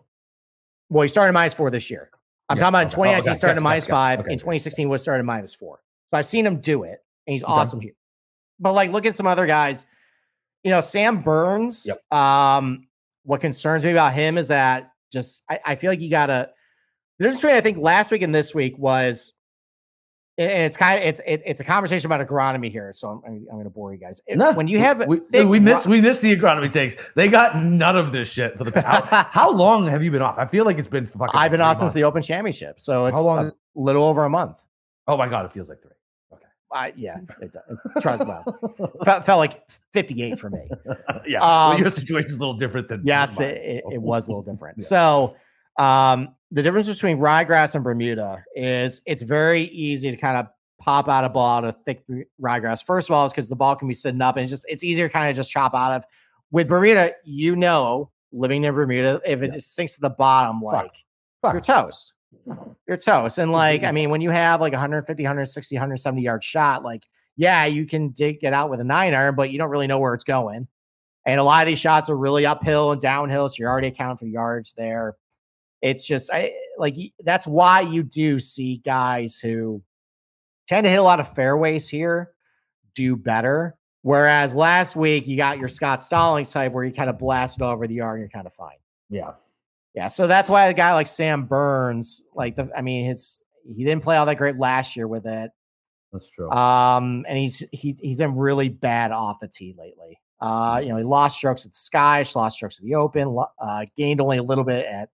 Well, he started minus four this year. I'm Yeah, talking about in 2019, Oh, okay. he started Gotcha, minus gotcha, gotcha. five. Okay, in okay. 2016, was started minus four. So I've seen him do it, and he's Okay. awesome here. But like, look at some other guys. You know, Sam Burns. Yep. Um, what concerns me about him is that just I, I feel like you gotta. The difference between I think last week and this week was, it's kind of it's it, it's a conversation about agronomy here. So I'm I'm, going to bore you guys. No, when you have we, thick we missed we missed the agronomy takes. They got none of this shit for the how, how long have you been off? I feel like it's been fucking. I've been off since the Open Championship, so it's How long a little over a month. Oh my god, it feels like three. I, yeah, it, does. it tries well. Felt, felt like 58 for me. yeah, well, Um, your situation's a little different than Yes, it, it, it was a little different. Yeah. So, um, the difference between ryegrass and Bermuda is it's very easy to kind of pop out a ball out of thick ryegrass. First of all, it's because the ball can be sitting up and it's just it's easier to kind of just chop out of. With Bermuda, you know, living in Bermuda, if it Yeah. sinks to the bottom, like Fuck. Fuck. you're toast. You're toast. And like, I mean, when you have like 150, 160, 170 yard shot, like, yeah, you can dig it out with a nine iron, but you don't really know where it's going. And a lot of these shots are really uphill and downhill. So you're already accounting for yards there. It's just I like that's why you do see guys who tend to hit a lot of fairways here do better. Whereas last week you got your Scott Stallings type where you kind of blasted over the yard and you're kind of fine. Yeah, Yeah, so that's why a guy like Sam Burns, like the, I mean, his he didn't play all that great last year with it, that's true. um, and he's he's he's been really bad off the tee lately. Uh, you know, he lost strokes at the Sky, lost strokes at the Open, uh, gained only a little bit at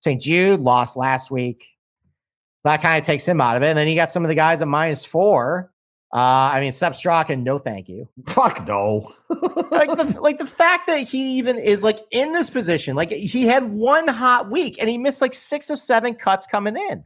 St. Jude, lost last week. So that kind of takes him out of it. And then you got some of the guys at minus four. Uh, I mean, Sepp Straka, no thank you. Fuck no. like the like the fact that he even is like in this position, like he had one hot week and he missed like six of seven cuts coming in.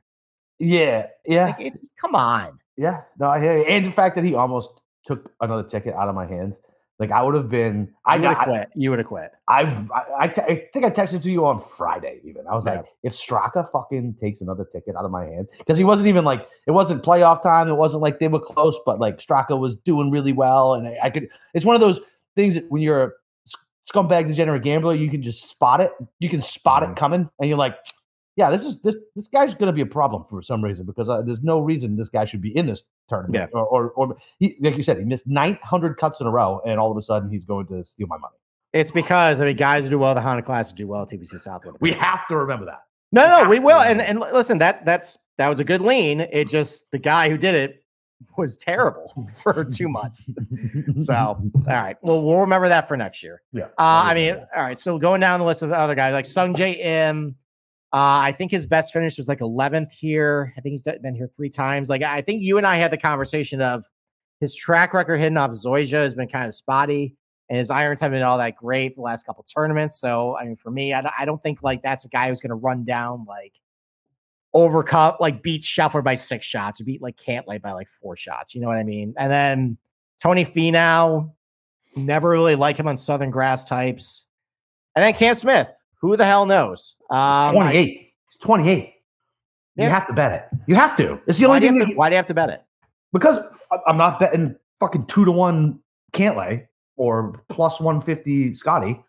yeah, yeah, Like it's just, come on. yeah. No, I hear you. And the fact that he almost took another ticket out of my hand. Like I would have been. I would have quit. You would have quit. I, I, I, think I texted to you on Friday. Even I was Yeah. like, if Straka fucking takes another ticket out of my hand, because he wasn't even like it wasn't playoff time. It wasn't like they were close, but like Straka was doing really well, and I, I could. It's one of those things that when you're a scumbag degenerate gambler, you can just spot it. You can spot Mhm. it coming, and you're like, yeah, this is this this guy's going to be a problem for some reason because uh, there's no reason this guy should be in this tournament. Or, or, or he, like you said, he missed 900 cuts in a row, and all of a sudden he's going to steal my money. It's because I mean guys who do well at the Honda Classic do well at TPC Southwind. We have to remember that. no, no, we to will. And and listen, that that's that was a good lean. It just the guy who did it was terrible for two months. So all right, well we'll remember that for next year. yeah. Uh, I mean, all right. So going down the list of other guys like Sungjae Im, uh, I think his best finish was like 11th here. I think he's been here three times. Like I think you and I had the conversation of his track record hitting off Zoysia has been kind of spotty, and his irons haven't been all that great the last couple tournaments. So I mean, for me, I, don't- I don't think like that's a guy who's going to run down like overcut like beat Scheffler by six shots, beat like Cantlay by like four shots. You know what I mean? And then Tony Finau, never really like him on Southern grass types. And then Cam Smith, who the hell knows? Um, 28. It's 28. Yeah. You have to bet it. You have to. It's the why, only you thing to, why do you have to bet it? because I'm not betting fucking two to one Cantlay or plus 150 Scotty.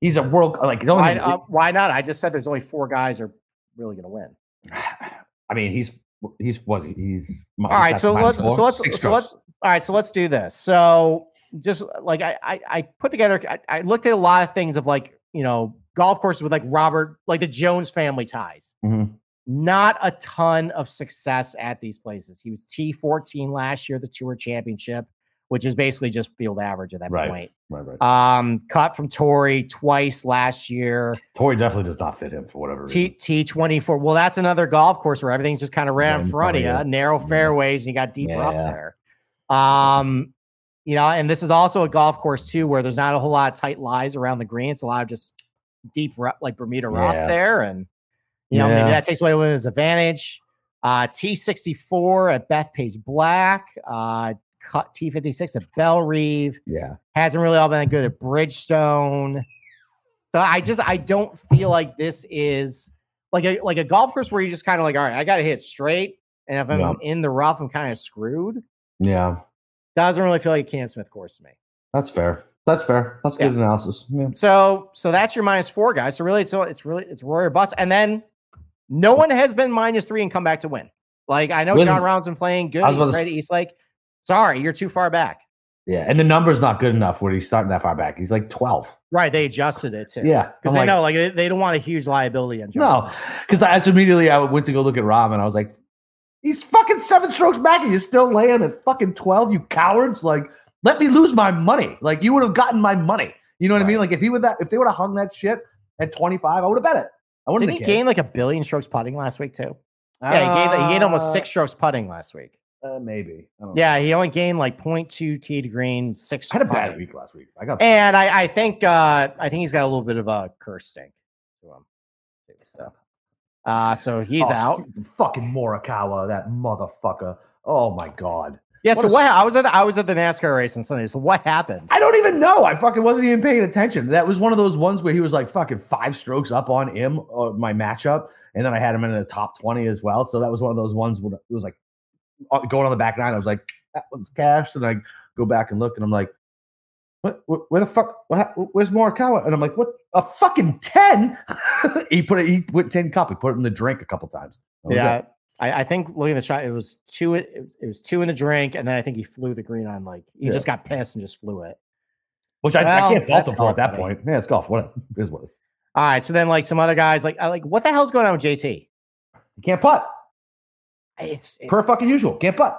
He's a world like the only Why, uh, why not? I just said there's only four guys are really going to win. I mean, he's he's was he? He's All right, so let's so let's so let's all right, so let's do this. So just like I I, I put together, I, I looked at a lot of things of like you know golf courses with like Robert, like the Jones family ties. Mhm. Not a ton of success at these places. He was T fourteen last year, the Tour Championship, which is basically just field average at that Right. point. right, right. Um, cut from Torrey twice last year. Torrey definitely does not fit him for whatever reason. T T twenty four. Well, that's another golf course where everything's just kind of right in front of you, narrow Yeah. fairways, and you got deep rough Yeah. there. Um, you know, and this is also a golf course too where there's not a whole lot of tight lies around the green. It's a lot of just deep like Bermuda rough Yeah. there, and you know Yeah. maybe that takes away a with his advantage. Uh, T sixty four at Bethpage Black. Uh, cut T fifty six at Bellerive yeah. hasn't really all been good at Bridgestone. So I just I don't feel like this is like a like a golf course where you just kind of like, all right, I got to hit straight, and if I'm Yeah. in the rough, I'm kind of screwed. Yeah, Doesn't really feel like a Cam Smith course to me. that's fair. That's fair. That's good analysis. Yeah. So so that's your minus four guys. So really, it's it's really it's Roy or bust, and then no one has been minus three and come back to win. Like I know Listen, Jon Rahm's been playing good. I was He's about to right s- at East Lake. Sorry, you're too far back. Yeah, and the number's not good enough where he's starting that far back. He's like twelve. Right, they adjusted it too. Yeah, because they like, know like they, they don't want a huge liability on Jon. No, because that's immediately I went to go look at Rob and I was like, he's fucking seven strokes back and you're still laying at fucking 12, you cowards. Like, let me lose my money. Like, you would have gotten my money. You know what I mean? Like, if he would that, if they would have hung that shit at 25, I would have bet it. I wouldn't Did he gain like a billion strokes putting last week too? Yeah, he gained, he gained almost Uh, six strokes putting last week. Uh, maybe. I don't know. Yeah, he only gained like 0.2 tee to green, six. I had a bad putting. week last week. I got And I, I think uh I think he's got a little bit of a curse stink to him. too, So, uh, so he's Oh, out. Fucking Morikawa, that motherfucker. Oh my god. Yeah. what So what? I was at the, I was at the NASCAR race on Sunday. So what happened? I don't even know. I fucking wasn't even paying attention. That was one of those ones where he was like fucking five strokes up on him, uh, my matchup, and then I had him in the top twenty as well. So that was one of those ones where it was like uh, going on the back nine. I was like, that one's cashed, and I go back and look, and I'm like, what? what where the fuck? What, where's Morikawa? And I'm like, what? A fucking ten? he put it. He went ten cup. He put it in the drink a couple times. Yeah. it. I, I think looking at the shot, it was two. It, it was two in the drink, and then I think he flew the green on. Like he Yeah. just got pissed and just flew it. which I, Well, I can't fault him for at that point. Yeah, it's golf. Whatever. It is what it is. All right. So then, like some other guys, like I like what the hell's going on with JT? You can't putt It's it- per fucking usual. Can't putt.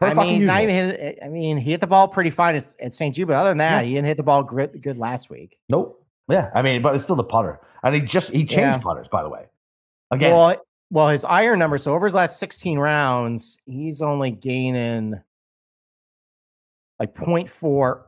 I mean, he's not even hit. I mean, he hit the ball pretty fine at, at St. Jude, but other than that, Yeah. he didn't hit the ball good, good last week. Nope. Yeah, I mean, but it's still the putter, and he just he changed Yeah. putters. By the way, again, Well, well, his iron number. So over his last 16 rounds, he's only gaining like 0.4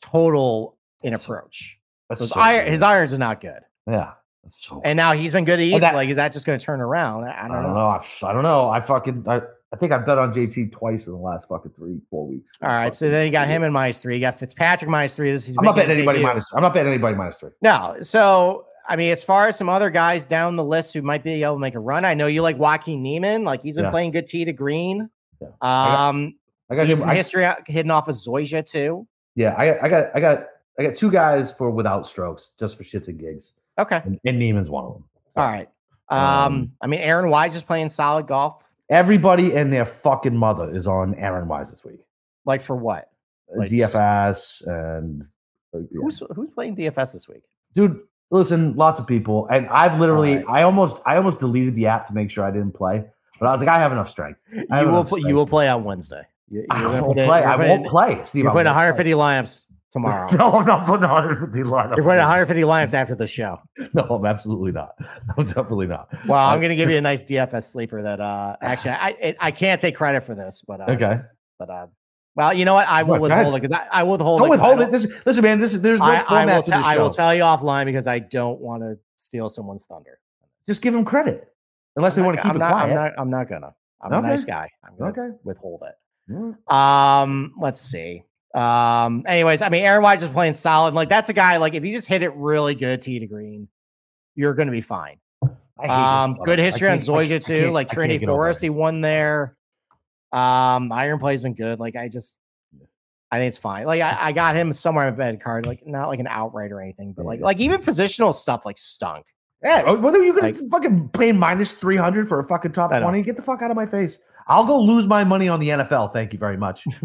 total in approach. that's So his, so iron, his irons are not good. yeah. So, And now he's been good at East. that- like, is that just going to turn around? I, I I don't, don't know. know. I, I don't know. I fucking I, I think I bet on JT twice in the last fucking three four weeks. All right. So then you got him in minus three. You got Fitzpatrick minus three. This is I'm not betting anybody minus. I'm not betting anybody minus three. No. So, I mean, as far as some other guys down the list who might be able to make a run, I know you like Joaquin Niemann. Like he's been Yeah. playing good tee to green. Yeah. Um, I got him. decent I, history hidden off of Zoysia too. yeah, I got I got I got I got two guys for without strokes, just for shits and gigs, Okay. and, and Niemann's one of them. So, All right. Um, Um, I mean, Aaron Wise is playing solid golf. Everybody and their fucking mother is on Aaron Wise this week. Like for what? Like- DFS and uh, yeah. Who's who's playing DFS this week? dude listen lots of people and i've literally Alright. i almost i almost deleted the app to make sure i didn't play but i was like i have enough strength I You have will play, you will play on Wednesday. You, i won't play i won't play Steve, You're won't 150 lineups play. Tomorrow. no i'm not putting 150 lineup You're putting 150 lineups after the show. no i'm absolutely not i'm definitely not Well, I'm Uh, going to give you a nice DFS sleeper that uh actually I it, I can't take credit for this, but uh, okay but uh well, you know what? I will What, withhold it because I, I will withhold don't it. I withhold don't- it this listen man this is there's no I, I will to te- this I will tell you offline because I don't want to steal someone's thunder. just give them credit unless they I'm want not- to keep I'm it not, quiet I'm not. I'm not gonna. I'm a nice guy. I'm gonna okay withhold it. Yeah. Um, let's see. Um, anyways, I mean, Aaron Wise is playing solid. Like that's a guy. Like if you just hit it really good, tee to green, you're gonna be fine. I hate this Um, good history on Zoysia too. Like Trinity Forest, he won there. Um, iron play's been good. Like I just, I think it's fine. Like I, I got him somewhere in a bed card, like not like an outright or anything, but like like even positional stuff like stunk. Yeah, whether you gonna Like- fucking pay minus three hundred for a fucking top twenty, get the fuck out of my face. I'll go lose my money on the NFL. Thank you very much.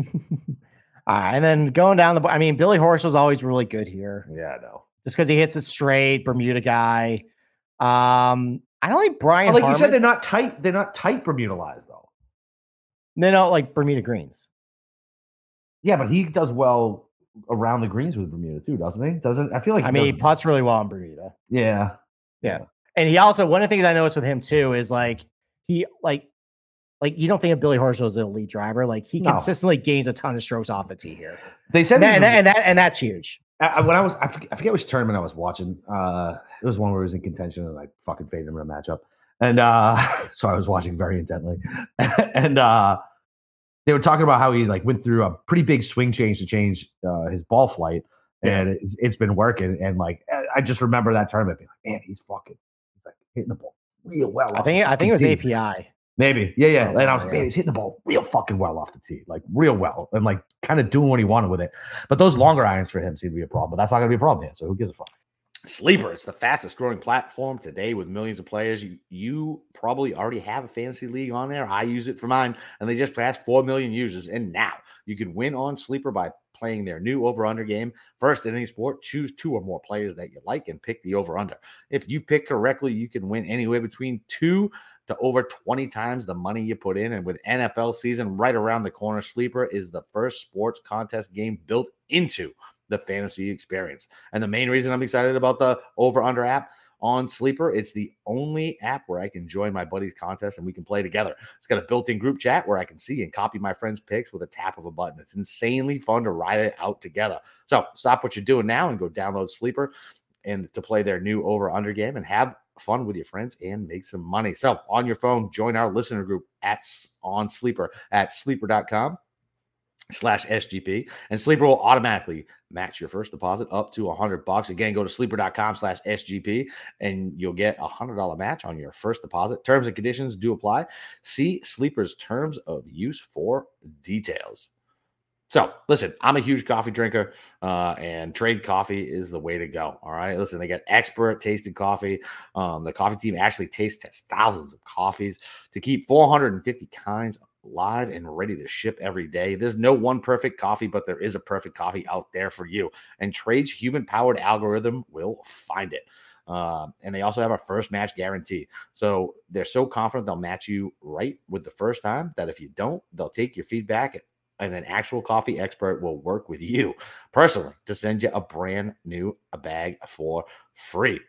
All right, and then going down the, I mean, Billy Horschel's always really good here. yeah, no. just because he hits it straight, Bermuda guy. Um, I don't like Brian. like you said, they're not tight. They're not tight Bermuda lies though. they don't like Bermuda greens. Yeah, but he does well around the greens with Bermuda too, doesn't he? Doesn't I feel like I mean, he puts really well in Bermuda, Yeah. yeah, and he also one of the things I noticed with him too is like he like like you don't think of Billy Horschel as an elite driver, like he No. consistently gains a ton of strokes off the tee here, they said and that, and, that, and that and that's huge. I, when I was I forget, I forget which tournament I was watching. Uh, it was one where he was in contention and I fucking faded him in a matchup, and uh, so I was watching very intently, and uh, they were talking about how he like went through a pretty big swing change to change uh, his ball flight, and it's, it's been working. And like I- just remember that tournament being like, man, he's fucking he's like hitting the ball real well. I think I think it was. API. Maybe. Yeah, yeah. Oh, And I oh, was like, man, he's hitting the ball real fucking well off the tee, like real well, and like kind of doing what he wanted with it. But those longer irons for him seem to be a problem. But that's not gonna be a problem here. So who gives a fuck? Sleeper, it's the fastest growing platform today with millions of players. You you probably already have a fantasy league on there. I use it for mine, and they just passed four million users. And now you can win on Sleeper by playing their new over under game. First in any sport, choose two or more players that you like and pick the over under. If you pick correctly, you can win anywhere between two to over 20 times the money you put in. And with NFL season right around the corner, Sleeper is the first sports contest game built into the fantasy experience. And the main reason I'm excited about the over under app on Sleeper, it's the only app where I can join my buddies' contest and we can play together. It's got a built in group chat where I can see and copy my friends' picks with a tap of a button. It's insanely fun to ride it out together. So stop what you're doing now and go download Sleeper and to play their new over under game and have fun with your friends and make some money. So on your phone, join our listener group at on Sleeper at sleeper.com slash SGP and Sleeper will automatically match your first deposit up to a hundred bucks. Again, go to sleeper.com slash SGP and you'll get a hundred dollar match on your first deposit. Terms and conditions do apply. See Sleeper's terms of use for details. So, listen, I'm a huge coffee drinker, uh, and trade coffee is the way to go. All right. Listen, they get expert tasted coffee. Um, the coffee team actually taste tests thousands of coffees to keep 450 kinds live and ready to ship every day. There's no one perfect coffee, but there is a perfect coffee out there for you. And Trade's human powered algorithm will find it. Um, and they also have a first match guarantee. So they're so confident they'll match you right with the first time that if you don't, they'll take your feedback and an actual coffee expert will work with you personally to send you a brand new bag for free.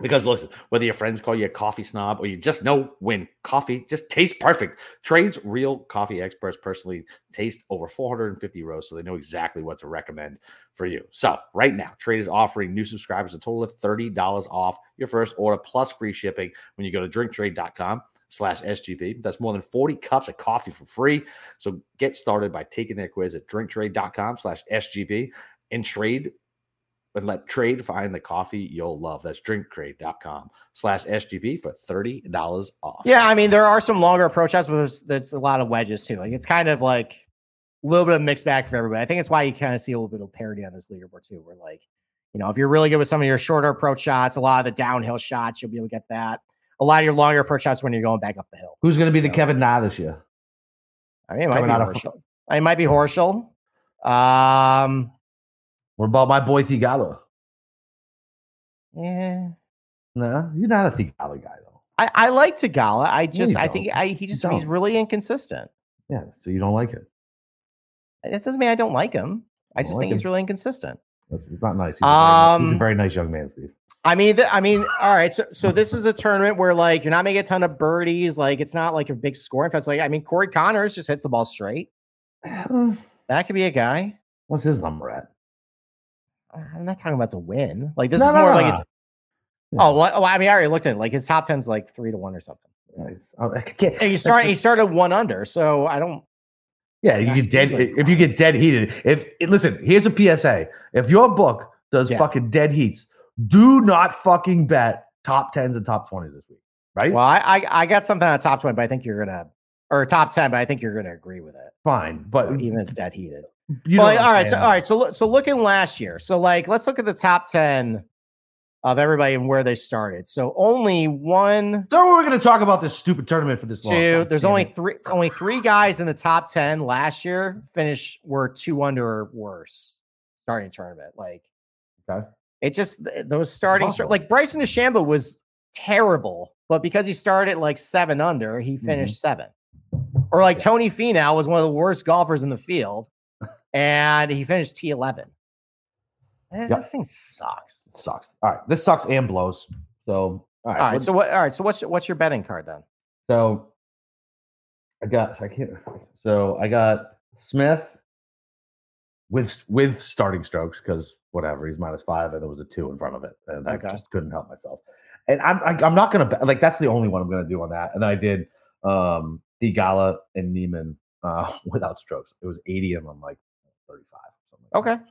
Because listen, whether your friends call you a coffee snob or you just know when coffee just tastes perfect, Trade's real coffee experts personally taste over 450 rows, so they know exactly what to recommend for you. So right now, Trade is offering new subscribers a total of $30 off your first order plus free shipping when you go to drinktrade.com slash SGP. That's more than 40 cups of coffee for free. So get started by taking their quiz at drinktrade.com slash SGP and trade and let trade find the coffee you'll love. That's drinktrade.com slash SGP for $30 off. Yeah, I mean there are some longer approach shots, but there's, there's a lot of wedges too. Like it's kind of like a little bit of mixed bag for everybody. I think it's why you kind of see a little bit of parity on this leaderboard too, where like, you know, if you're really good with some of your shorter approach shots, a lot of the downhill shots, you'll be able to get that. A lot of your longer approach shots when you're going back up the hill. Who's going to be the Kevin Na this year? I mean, it might Coming be out of- Horschel. It might be Horschel. Um, What about my boy Theegala? yeah. No, you're not a Theegala guy though. I, I like Theegala. I just you I think. I he just he's really inconsistent. Yeah, so you don't like him. That doesn't mean I don't like him. I don't just like think he's really inconsistent. That's it's not nice. He's, a very, nice- he's a Um, very nice young man, Steve. I mean, th- I mean, all right. So, so this is a tournament where like you're not making a ton of birdies. Like it's not like a big scoring fest. Like I mean, Corey Conners just hits the ball straight. Uh, That could be a guy. What's his number at? I'm not talking about to win. Like this No, is more no, like no. it's. Oh, well, well, I mean, I already looked at it. Like his top ten's like three to one or something. Nice. Oh, I can't- And he started. He started one under. So I don't. Yeah, you get dead like- if you get dead heated. If listen, here's a PSA: if your book does Yeah. fucking dead heats, do not fucking bet top tens and top twenties this week. Right? Well, I, I I got something on top twenty, but I think you're gonna or top ten, but I think you're gonna agree with it. Fine, but Even it's dead heated. you Well, all right. So, all right. So, so looking last year. So, like, let's look at the top 10 of everybody and where they started. So, only one, So we're going to talk about this stupid tournament for this long. two, God there's only it. three, only three guys in the top 10 last year finished were two under or worse starting tournament. Like, Okay. it just, those starting, like, Bryson DeChambeau was terrible, but because he started like seven under, he Mm-hmm. finished seven. Or like Tony Finau was one of the worst golfers in the field, and he finished T11. This, Yep. this thing sucks. Sucks. All right, this sucks and blows. So all right, All right, so what? All right, so what's what's your betting card then? So I got I can't so I got Smith with with starting strokes because whatever he's minus five and there was a two in front of it and I just couldn't help myself. And I'm I, I'm not gonna bet like that's the only one I'm gonna do on that. And I did um Gala and Niemann uh without strokes. It was 80 and I'm like 35. Something like that. Okay.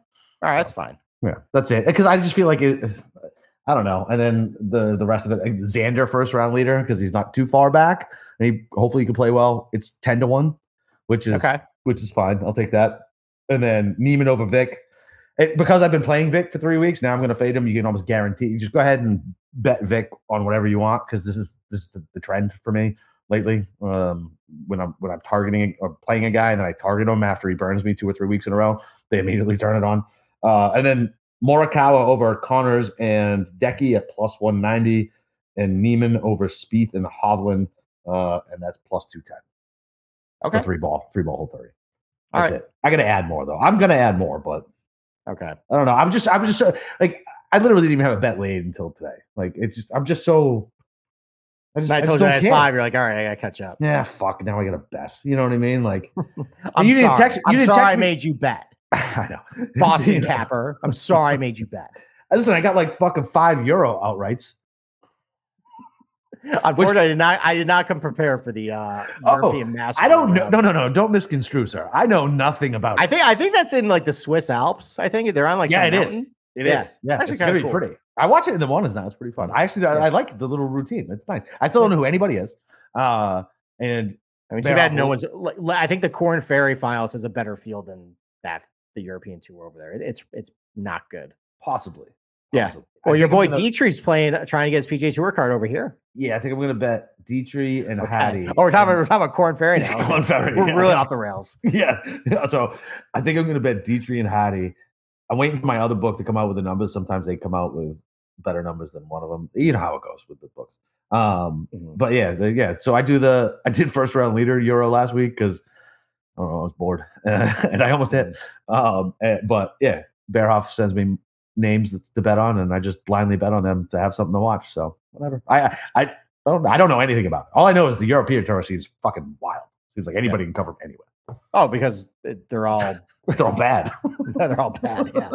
All right, that's fine. Yeah, that's it. Because I just feel like it. I don't know. And then the the rest of it, Xander first round leader because he's not too far back. And he hopefully he can play well. It's ten to one, which is Okay. which is fine. I'll take that. And then Niemann over Vik. It, because I've been playing Vik for three weeks, now I'm going to fade him. You can almost guarantee. You just go ahead and bet Vik on whatever you want because this is this is the, the trend for me lately. Um, when I'm when I'm targeting or playing a guy and then I target him after he burns me two or three weeks in a row, they immediately turn it on. Uh, and then Morikawa over Conners and Decky at plus 190, and Niemann over Spieth and Hovland, uh, and that's plus 210. Okay. For three ball, three ball hole 30. All That's right. it. I got to add more though. I'm going to add more, but Okay. I don't know. I'm just, I'm just like, I literally didn't even have a bet laid until today. Like, it's just, I'm just so. I just, I I told you I had care. five. You're like, all right, I gotta catch up. Yeah, fuck. Now I got to bet. You know what I mean? Like, I'm you didn't sorry. text- you I'm didn't sorry text I me- made you bet. I know. Boston? Capper. I'm sorry I made you bet. Listen, I got like fucking five euro outrights. Unfortunately, I did not. I did not come prepared for the uh, Oh, European Masters. I don't know. No, no, no. Don't misconstrue, sir. I know nothing about I it. think I think that's in like the Swiss Alps. I think they're on like Yeah, it is. mountain. It Yeah, is. Yeah, actually it's gonna be cool. pretty. I watch it in the mornings now. It's pretty fun. I actually, I, Yeah. I like the little routine. It's nice. I still don't know who anybody is. Uh, and I mean, too bad no one's. Like, I think the Korn Ferry finals has a better field than that the European tour over there. It- It's it's not good. possibly, Yeah. possibly. I Well, your I'm boy gonna- Dietrich's playing, trying to get his PGA Tour card over here. Yeah, I think I'm gonna bet Dietrich and Okay. Hattie. Oh, we're talking, and- we're talking about Korn Ferry now. Korn Ferry, We're yeah. really off the rails. yeah. yeah. So I think I'm going to bet Dietrich and Hattie. I'm waiting for my other book to come out with the numbers. Sometimes they come out with better numbers than one of them. You know how it goes with the books. Um, Mhm. but yeah, the, yeah. So I do the I did first round leader Euro last week because I don't know I was bored and I almost hit. Um, eh, but yeah, Bearhoff sends me names to bet on, and I just blindly bet on them to have something to watch. So whatever. I I I don't I don't know anything about it. All I know is the European tour seems fucking wild. Seems like anybody can cover anywhere. Oh, because they're all They're all bad. they're all bad. Yeah,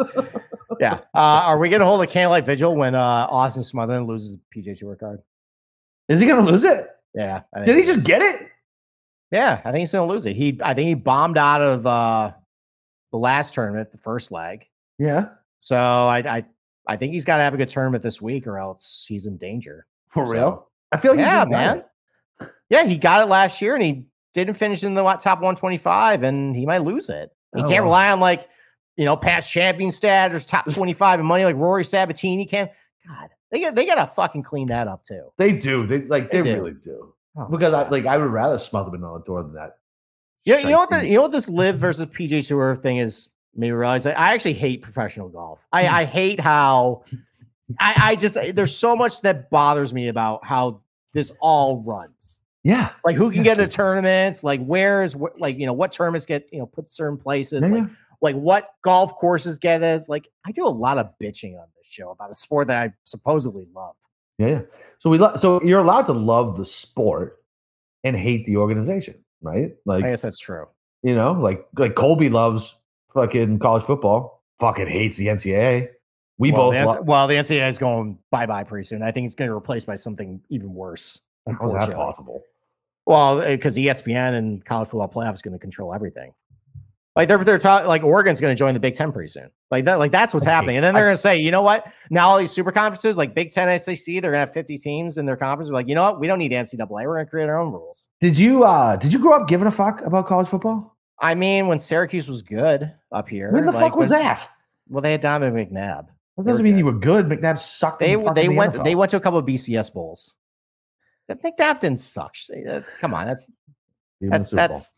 yeah. Uh, are we going to hold a candlelight vigil when uh, Austin Smotherman loses PGA Tour card? Is he gonna lose it? Yeah. Did he just get it? Yeah, I think he's going to lose it. He, I think he bombed out of uh, the last tournament, the first leg. Yeah. So I, I, I think he's got to have a good tournament this week, or else he's in danger. For So- real? I feel like yeah, he just got man. Yeah, he got it last year, and he didn't finish in the top 125, and he might lose it. He Oh, can't rely on like, you know, past champion status, top 25 and money like Rory Sabbatini can. God, they got they got to fucking clean that up too. They do. They like They they, do. really do. Oh, Because I like I would rather Smotherman on the door than that. Yeah, you know what? The, you know what this LIV versus PGA Tour thing is. Made me realize that I actually hate professional golf. I, hmm. I hate how I, I just there's so much that bothers me about how this all runs. Yeah. Like who can Yeah. get into tournaments? Like where is wh- like you know what tournaments get you know put certain places? Yeah, like yeah. like what golf courses get as like I do a lot of bitching on this show about a sport that I supposedly love. Yeah, yeah. So we lo- so you're allowed to love the sport and hate the organization, right? Like I guess that's true. you know, like like Colby loves fucking college football, fucking hates the NCAA. We well, both the, lo- well, the NCAA is going bye bye pretty soon. I think it's going to be replaced by something even worse. How's that unfortunately. possible? Well, eh, because E ESPN and college football playoff is going to control everything. Like they're they're talking like Oregon's going to join the Big Ten pretty soon. Like that, like that's what's happening. And then they're going to say, you know what? Now all these super conferences like Big Ten, SEC, they're going to have fifty teams in their conference. We're like, you know what? We don't need NCAA. We're going to create our own rules. Did you uh did you grow up giving a fuck about college football? I mean, when Syracuse was good up here, When the like, fuck was when- that? Well, they had Donovan McNabb. That doesn't mean you were good. McNabb sucked. They fucking they the went NFL. they went to a couple of BCS bowls. McNabb didn't suck. Uh, Come on, that's Beat him in the that, that's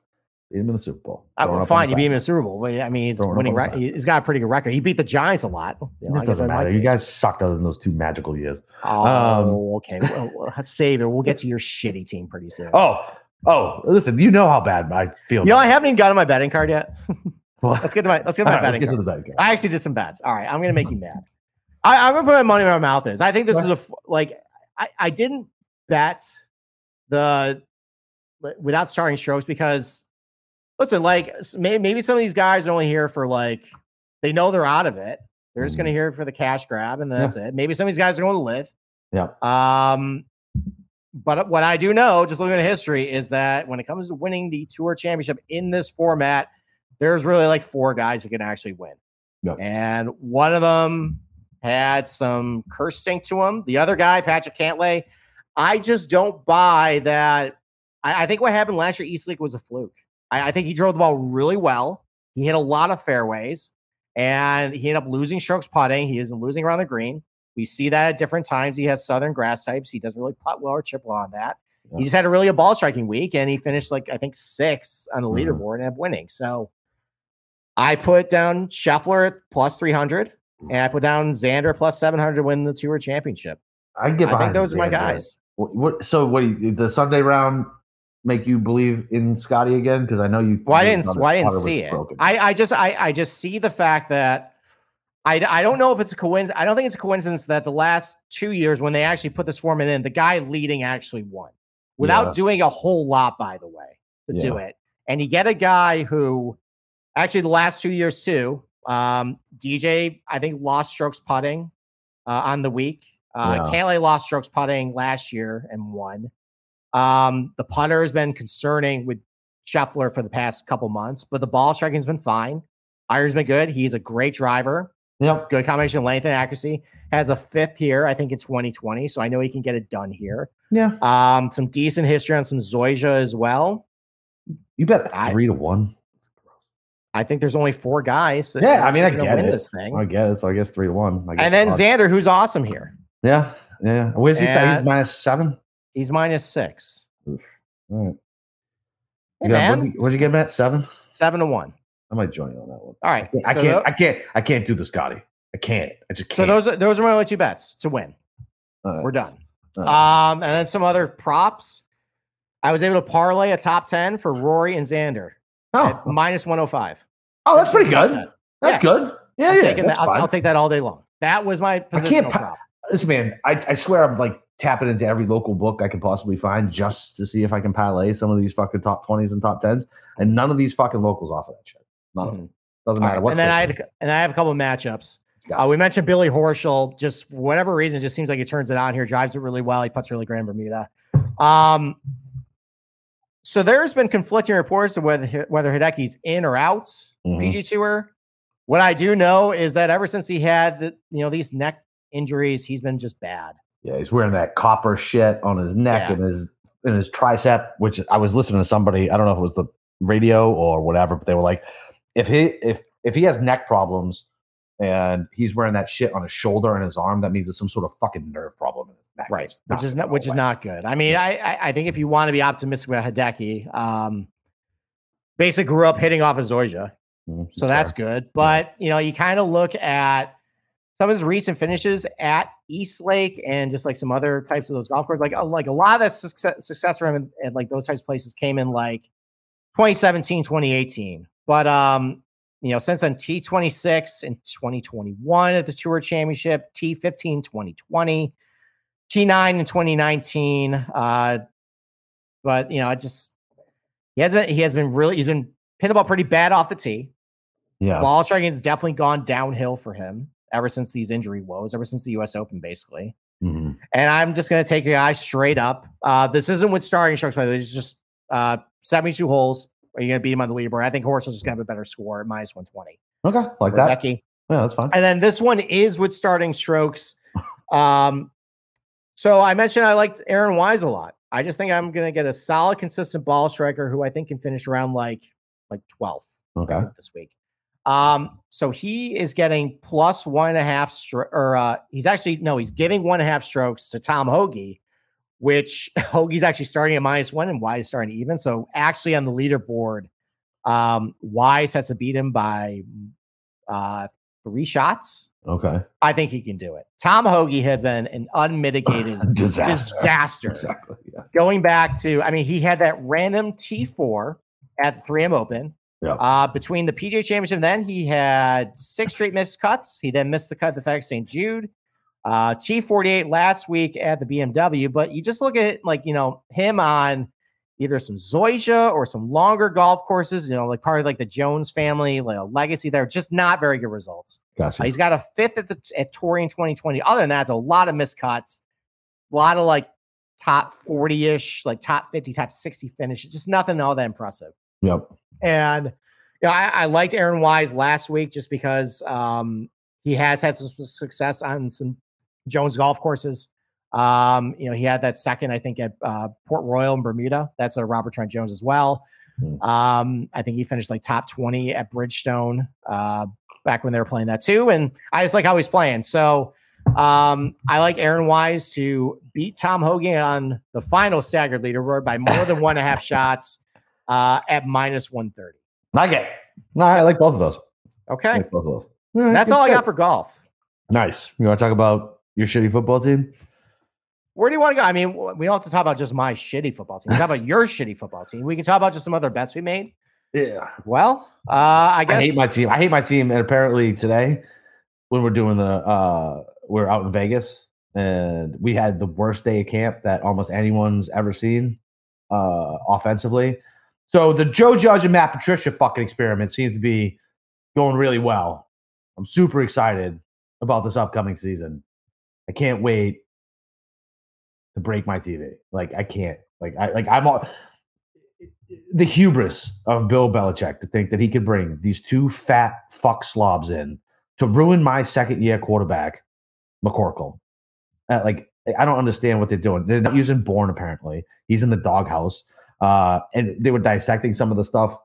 Beat him in the Super Bowl. Uh, well, fine, you beat him in the Super Bowl, but I mean, he's Throwing winning. on the Rec- side. he's got a pretty good record. He beat the Giants a lot. You know, It doesn't I like matter. You it. guys sucked other than those two magical years. Oh, um, okay. Well, well, let's save it. We'll get to your shitty team pretty soon. Oh, oh, listen, you know how bad I feel. you know, I haven't even gotten my betting card yet. Well, Let's get to my let's get to my right, let's betting get card. to the betting card. I actually did some bets. All right, I'm gonna make you mad. I, I'm gonna put my money where my mouth is. I think this What? is a like I, I didn't bet the without starting strokes because listen, like maybe some of these guys are only here for like they know they're out of it. They're just gonna Mhm. hear it for the cash grab, and that's it. Maybe some of these guys are going to LIV. Yeah. Um, but what I do know, just looking at history, is that when it comes to winning the tour championship in this format, there's really like four guys who can actually win. Yep. And one of them had some curse stink to him. The other guy, Patrick Cantlay, I just don't buy that. I, I think what happened last year, East Lake was a fluke. I, I think he drove the ball really well. He hit a lot of fairways and he ended up losing strokes putting. He isn't losing around the green. We see that at different times. He has southern grass types. He doesn't really putt well or chip well on that. Yeah. He just had a really a ball striking week and he finished like I think six on the Mhm. leaderboard and ended up winning. So I put down Scheffler at plus 300 and I put down Xander plus 700 to win the tour championship. I get. I think those are my guys. What, what? So what? Do you, the Sunday round make you believe in Scotty again? Because I know you. I didn't. Well, didn't see it. broken. I, I just, I, I just see the fact that I, I don't know if it's a coincidence. I don't think it's a coincidence that the last two years when they actually put this format in, the guy leading actually won without Yeah. doing a whole lot, by the way, to do it. And you get a guy who, actually, the last two years too. Um, DJ, I think lost strokes putting uh, on the week. Uh, Yeah. Cantlay lost strokes putting last year and won. Um, the putter has been concerning with Scheffler for the past couple months, but the ball striking's been fine. Iron's been good. He's a great driver, Yep. good combination of length and accuracy. Has a fifth here, I think in 2020, so I know he can get it done here. Yeah. Um, some decent history on some Zoysia as well. You bet I- three to one. I think there's only four guys. Yeah, I mean, I get it. this thing. I guess. So I guess three to one. I guess And then Xander, who's awesome here. Yeah. Yeah. Where's he? stay? He's minus seven. He's minus six. All right. Hey, Yeah, man, what'd, you, what'd you get him at seven? seven to one. I might join you on that one. All right. I so can't. tho- I can't. I can't do the Scotty. I can't. I just So can't. those are those are my only two bets to win. All right. We're done. Um, and then some other props. I was able to parlay a top ten for Rory and Xander at oh, minus one hundred five. oh, that's pretty good. That's Yeah. good. Yeah, I'm yeah. That. I'll. I'll take that all day long. That was my I can't prop. Listen, man, I, I swear I'm like tapping into every local book I can possibly find just to see if I can parlay some of these fucking top 20s and top 10s. And none of these fucking locals offer that shit. None of them. Mhm. Doesn't matter right, what. And then I had, and I have a couple of matchups. Uh, we mentioned Billy Horschel. Just whatever reason, just seems like he turns it on here, drives it really well. He puts really great in Bermuda. Um, so there's been conflicting reports of whether whether Hideki's in or out Mhm. PGA Tour. What I do know is that ever since he had the you know these neck injuries, he's been just bad. Yeah, he's wearing that copper shit on his neck Yeah. and his and his tricep, which I was listening to somebody, I don't know if it was the radio or whatever, but they were like, if he if if he has neck problems and he's wearing that shit on his shoulder and his arm, that means it's some sort of fucking nerve problem in his neck. Right, which is not which is not good. I mean, I I, I think if you want to be optimistic about Hideki, um, basically grew up hitting off of Zoysia, Mhm, so that's good. But you know, you kind of look at some of his recent finishes at East Lake and just like some other types of those golf courses. Like uh, like a lot of that success, success for him at like those types of places came in like 2017, 2018. But um, you know, since then T26 in 2021 at the Tour Championship, T15 2020, T9 in 2019. Uh, but you know, I just he has been he has been really he's been hitting the ball pretty bad off the tee. Yeah. Ball striking has definitely gone downhill for him ever since these injury woes, ever since the US Open, basically. Mhm. And I'm just going to take a guy straight up. Uh, this isn't with starting strokes, by the way. It's just uh, 72 holes. Are you going to beat him on the leaderboard? I think Horse is just going to have a better score at minus 120. Okay. Like that. Becky. Yeah, that's fine. And then this one is with starting strokes. Um, so I mentioned I liked Aaron Wise a lot. I just think I'm going to get a solid, consistent ball striker who I think can finish around like like 12th Okay. this week. Um, so he is getting plus one and a half stro- or uh he's actually no, he's giving one and a half strokes to Tom Hoge, which Hoge's actually starting at minus one and Wise starting even. So actually on the leaderboard, um, Wise has to beat him by uh three shots. Okay. I think he can do it. Tom Hoge had been an unmitigated Disaster. disaster Exactly. Yeah. going back to, I mean, he had that random T4 at the 3M Open. Yeah. Uh, between the PGA Championship, and then he had six straight missed cuts. He then missed the cut at the FedEx St. Jude. Uh, T48 last week at the BMW. But you just look at it like, you know, him on either some Zoysia or some longer golf courses, you know, like part of like the Jones family, like a legacy there, just not very good results. Gotcha. Uh, he's got a fifth at the at Torrey in 2020. Other than that, it's a lot of miscuts, a lot of like top 40-ish, like top 50, top 60 finishes. Just nothing all that impressive. Yep. And Yeah, I, I liked Aaron Wise last week just because um, he has had some success on some Jones golf courses. Um, you know, he had that second, I think, at uh, Port Royal in Bermuda. That's a Robert Trent Jones as well. Hmm. Um, I think he finished like top 20 at Bridgestone uh, back when they were playing that too. And I just like how he's playing. So um, I like Aaron Wise to beat Tom Hogan on the final staggered leaderboard by more than one and a half shots uh, at minus 130. Like it. No, I like both of those. Okay. like both of those. Right, That's all I got for golf. Nice. You want to talk about your shitty football team? Where do you want to go? I mean, we don't have to talk about just my shitty football team. We can talk about your shitty football team. We can talk about just some other bets we made. Yeah. Well, uh, I guess I hate my team. I hate my team. And apparently today, when we're doing the uh we're out in Vegas and we had the worst day of camp that almost anyone's ever seen uh offensively. So the Joe Judge and Matt Patricia fucking experiment seems to be going really well. I'm super excited about this upcoming season. I can't wait to break my TV. Like I can't. Like I like I'm all the hubris of Bill Belichick to think that he could bring these two fat fuck slobs in to ruin my second year quarterback, McCorkle. Uh, like I don't understand what they're doing. They're not using Bourne apparently. He's in the doghouse, uh, and they were dissecting some of the stuff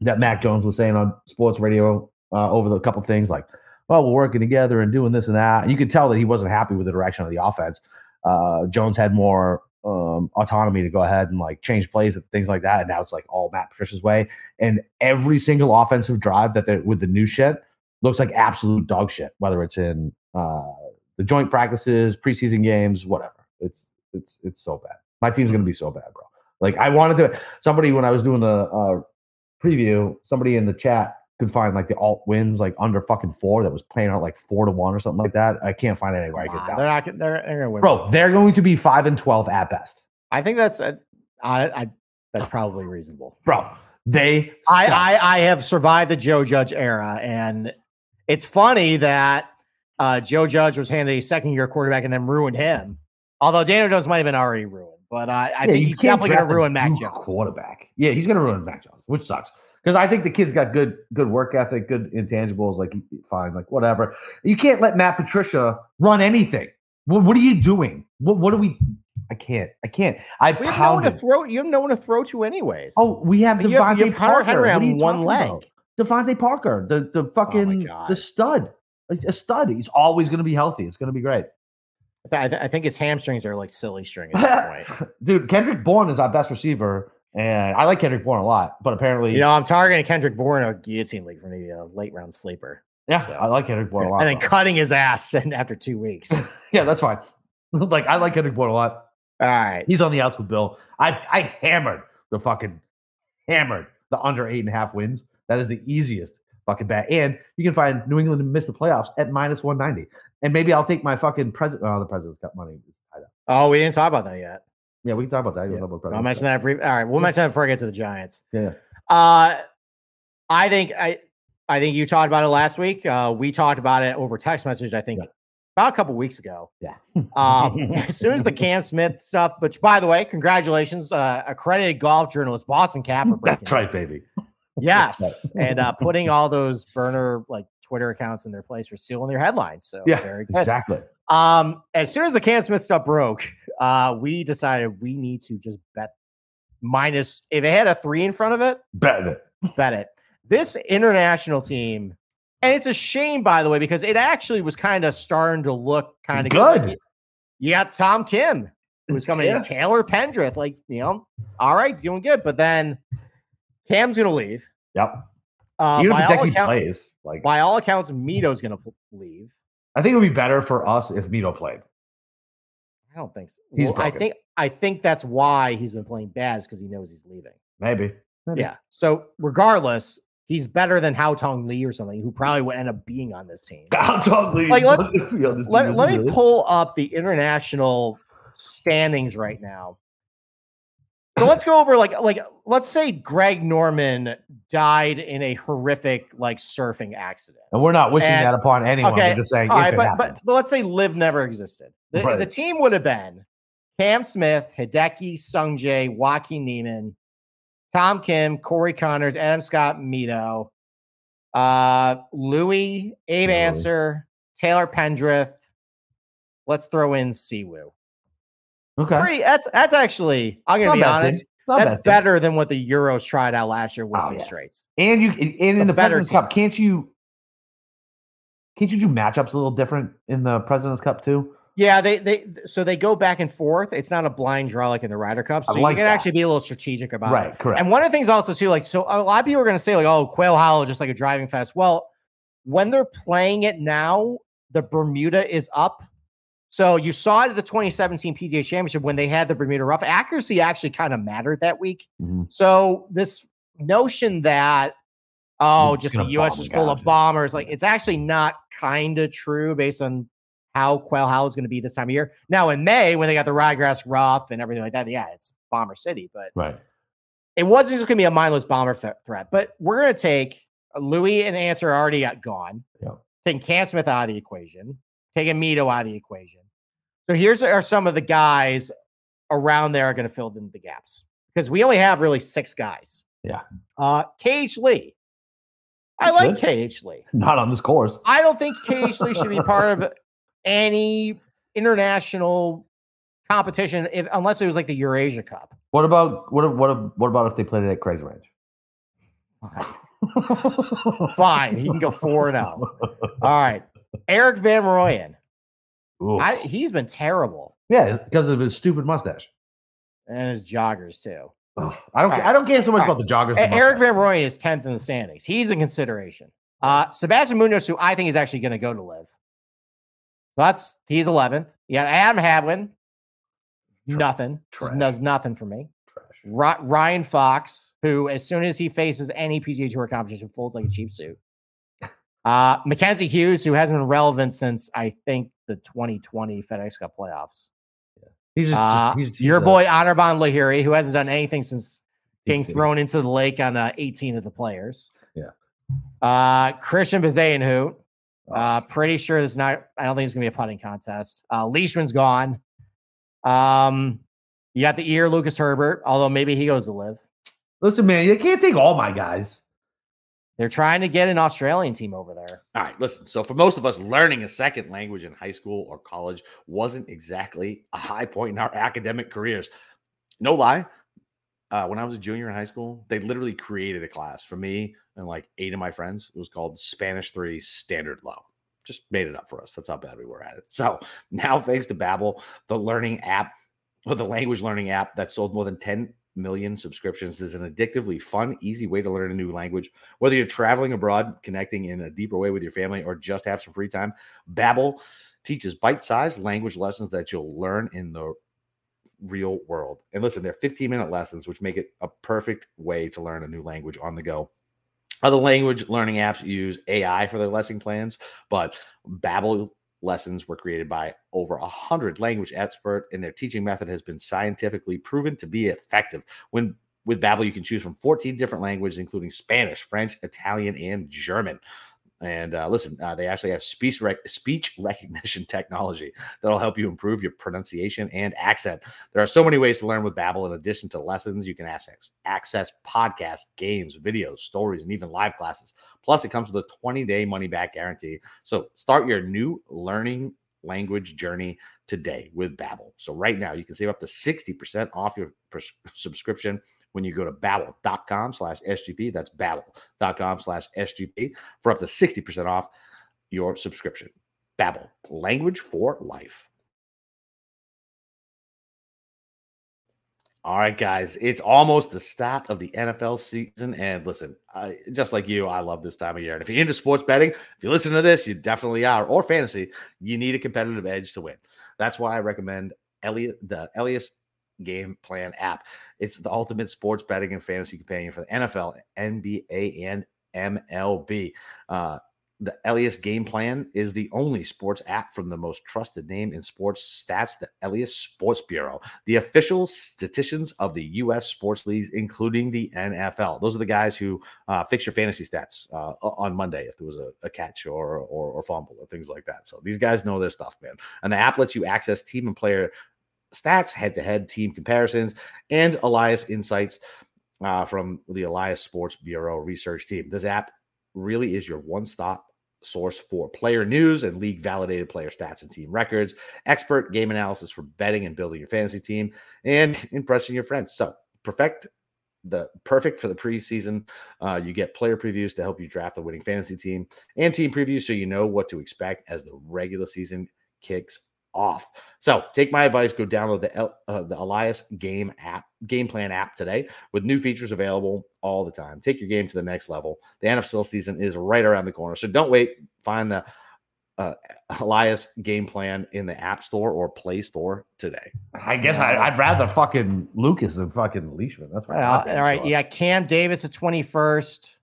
that Mac Jones was saying on sports radio uh, over the couple things like, "Well, we're working together and doing this and that." You could tell that he wasn't happy with the direction of the offense. Uh, Jones had more um, autonomy to go ahead and like change plays and things like that. And now it's like all Matt Patricia's way. And every single offensive drive that they with the new shit looks like absolute dog shit, whether it's in uh, the joint practices, preseason games, whatever. It's it's it's so bad. My team's gonna be so bad, bro. Like I wanted to somebody when I was doing the uh, preview, somebody in the chat could find like the alt wins like under fucking four that was playing out like four to one or something like that. I can't find it anywhere I get that. they're not. They're, they're going to win. Bro, they're going to be five and twelve at best. I think that's uh, I, I that's probably reasonable. Bro, they I, suck. I I have survived the Joe Judge era, and it's funny that uh, Joe Judge was handed a second year quarterback and then ruined him. Although Daniel Jones might have been already ruined, but uh, I Yeah, think he's definitely going to ruin Mac Jones. quarterback. Yeah, he's going to ruin Mac Jones, which sucks because I think the kid's got good good work ethic, good intangibles. Like fine, like whatever. You can't let Matt Patricia run anything. What, what are you doing? What what do we? I can't. I can't. I We have no one to throw. You have no one to throw to, anyways. Oh, we have you have, you DeVante have Hunter Parker. Henry What are on you one leg. about? DeVante Parker, the the fucking the stud, a a stud. He's always going to be healthy. It's going to be great. I, th- I think his hamstrings are like silly string at this point. Dude, Kendrick Bourne is our best receiver, and I like Kendrick Bourne a lot. But apparently, You know, I'm targeting Kendrick Bourne a guillotine league for maybe a late round sleeper, yeah, so- I like Kendrick Bourne a lot. and then bro. cutting his ass and after two weeks. Yeah, that's fine. like I like Kendrick Bourne a lot. right. He's on the outs with Bill. I I hammered the fucking hammered the under eight and a half wins. That is the easiest fucking bet. And you can find New England to miss the playoffs at minus one ninety. And maybe I'll take my fucking president. Oh, the president's got money. It's tied up. Oh, we didn't talk about that yet. Yeah, we can talk about that. Yeah. about I'll mention that. Brief. All right, we'll mention that before I get to the Giants. Yeah. Uh, I think I, I think you talked about it last week. Uh, we talked about it over text message. I think Yeah. about a couple weeks ago. Yeah. Um, as soon as the Cam Smith stuff, which by the way, congratulations, uh, accredited golf journalist Boston Cap. That's right, baby. Yes, and uh, putting all those burner like Twitter accounts in their place for stealing their headlines. So Yeah, very good. exactly. Um, as soon as the Cam Smith stuff broke, uh, we decided we need to just bet minus if it had a three in front of it, Bet it. bet it. This international team, and it's a shame, by the way, because it actually was kind of starting to look kind of Good. you got Tom Kim, who's coming Yeah. in, Taylor Pendrith, like, you know, all right, doing good. But then Cam's going to leave. Yep. Uh, Even by, if all Hideki account- plays, like by all accounts, Mito's going to leave. I think it would be better for us if Mito played. I don't think so. He's Well, I think I think that's why he's been playing bad because he knows he's leaving. Maybe. Maybe. Yeah. So regardless, he's better than Haotong Li or something, who probably would end up being on this team. I'll totally. Like, let's- Let, let me pull up the international standings right now. So let's go over like like let's say Greg Norman died in a horrific like surfing accident. And we're not wishing And- that upon anyone. okay, We're just saying All if right, it but, but but let's say LIV never existed. The, Right. the team would have been Cam Smith, Hideki, Sungjae, Joaquin Niemann, Tom Kim, Corey Conners, Adam Scott, Mito, uh, Louis, Abe. Ancer, Taylor Pendrith. Let's throw in Siwoo. Okay. Pretty. That's that's actually. I'm gonna be honest. That's better than what the Euros tried out last year with Oh, some yeah. straights. And you and in the better President's team. Cup, can't you can't you do matchups a little different in the President's Cup too? Yeah, they they so they go back and forth. It's not a blind draw like in the Ryder Cup, so like you can that. actually be a little strategic about it. Right, correct. And one of the things also too, like so, a lot of people are going to say like, "Oh, Quail Hollow just like a driving fest." Well, when they're playing it now, the Bermuda is up. So you saw it at the 2017 PGA Championship when they had the Bermuda rough. Accuracy actually kind of mattered that week. Mhm. So this notion that oh, You're just the U.S. is full of bombers, like it's actually not kind of true based on how Quail Hollow is going to be this time of year. Now in May when they got the ryegrass rough and everything like that, yeah, it's Bomber City, but Right. it wasn't just going to be a mindless bomber th- threat. But we're going to take uh, Louis and Ancer already got gone. Yep. Taking Cam Smith out of the equation, taking Mito out of the equation. So here's are some of the guys around there are going to fill in the gaps because we only have really six guys. Yeah. Uh, KH Lee. I That's like. KH Lee. Not on this course. I don't think KH Lee should be part of any international competition if, unless it was like the Eurasia Cup. What about what what what about if they played it at Craig's Ranch? Fine, he can go four and out. All right, Erik Van Rooyen. I, he's been terrible, yeah, because of his stupid mustache. and his joggers too. Ugh, I don't. Right. I don't care so much All about the joggers. The Eric. Van Rooyen is tenth in the standings. He's in consideration. Uh, Sebastian Munoz, who I think is actually going to go to LIV. So that's he's eleventh. Yeah, Adam Hadwin, nothing, Trash. does nothing for me. Trash. Ryan Fox, who as soon as he faces any PGA Tour competition, folds like a cheap suit. Uh, Mackenzie Hughes, who hasn't been relevant since I think the 2020 FedEx Cup playoffs. He's just, Uh, he's, he's your boy Anirban Lahiri, who hasn't done anything since being thrown into the lake on uh, 18 of the players. Yeah. Uh, Christian Bazayan, who Oh, uh, pretty sure this is not. I don't think it's gonna be a putting contest. Uh, Leishman's gone. Um, you got the ear Lucas Herbert, although maybe he goes to LIV. Listen, man, you can't take all my guys. They're trying to get an Australian team over there. All right, listen. So for most of us, learning a second language in high school or college wasn't exactly a high point in our academic careers. No lie. Uh, when I was a junior in high school, they literally created a class for me and like eight of my friends. It was called Spanish Three Standard Low. Just made it up for us. That's how bad we were at it. So now, thanks to Babbel, the learning app, or the language learning app that sold more than 10 million subscriptions, is an addictively fun, easy way to learn a new language. Whether you're traveling abroad, connecting in a deeper way with your family, or just have some free time, Babbel teaches bite-sized language lessons that you'll learn in the real world. And listen, they're 15-minute lessons, which make it a perfect way to learn a new language on the go. Other language learning apps use AI for their lesson plans, but Babbel lessons were created by over hundred language expert, and their teaching method has been scientifically proven to be effective. When with Babbel, you can choose from 14 different languages, including Spanish, French, Italian, and German. And uh, listen, uh, they actually have speech rec- speech recognition technology that'll help you improve your pronunciation and accent. There are so many ways to learn with Babbel. In addition to lessons, you can access access podcasts, games, videos, stories, and even live classes. Plus, it comes with a 20 day money back guarantee. So start your new learning language journey today with Babbel. So right now, you can save up to 60% off your pres- subscription when you go to babbel.com slash SGP. That's babbel.com slash SGP for up to 60% off your subscription. Babbel, language for life. All right, guys, it's almost the start of the NFL season. And listen, I, just like you, I love this time of year. And if you're into sports betting, if you listen to this, you definitely are, or fantasy, you need a competitive edge to win. That's why I recommend Elliot, the Elias Game Plan app. It's the ultimate sports betting and fantasy companion for the NFL, NBA, and MLB. Uh, the Elias Game Plan is the only sports app from the most trusted name in sports stats, the Elias Sports Bureau, the official statisticians of the U.S. sports leagues, including the NFL. Those are the guys who uh, fix your fantasy stats uh, on Monday if there was a, a catch or, or or fumble or things like that. So these guys know their stuff, man. And the app lets you access team and player stats, head-to-head team comparisons, and Elias insights uh, from the Elias Sports Bureau research team. This app really is your one stop source for player news and league validated player stats and team records, expert game analysis for betting and building your fantasy team, and impressing your friends. So, perfect the perfect for the preseason. Uh, you get player previews to help you draft the winning fantasy team and team previews so you know what to expect as the regular season kicks off. So take my advice, go download the uh, the Elias Game app, Game Plan app today with new features available all the time. Take your game to the next level. The NFL season is right around the corner, so don't wait. Find the uh, Elias Game Plan in the App Store or Play Store today. I guess I, would rather fucking Lucas than fucking Leishman. That's right. Uh, all right, yeah, Cam Davis at twenty first.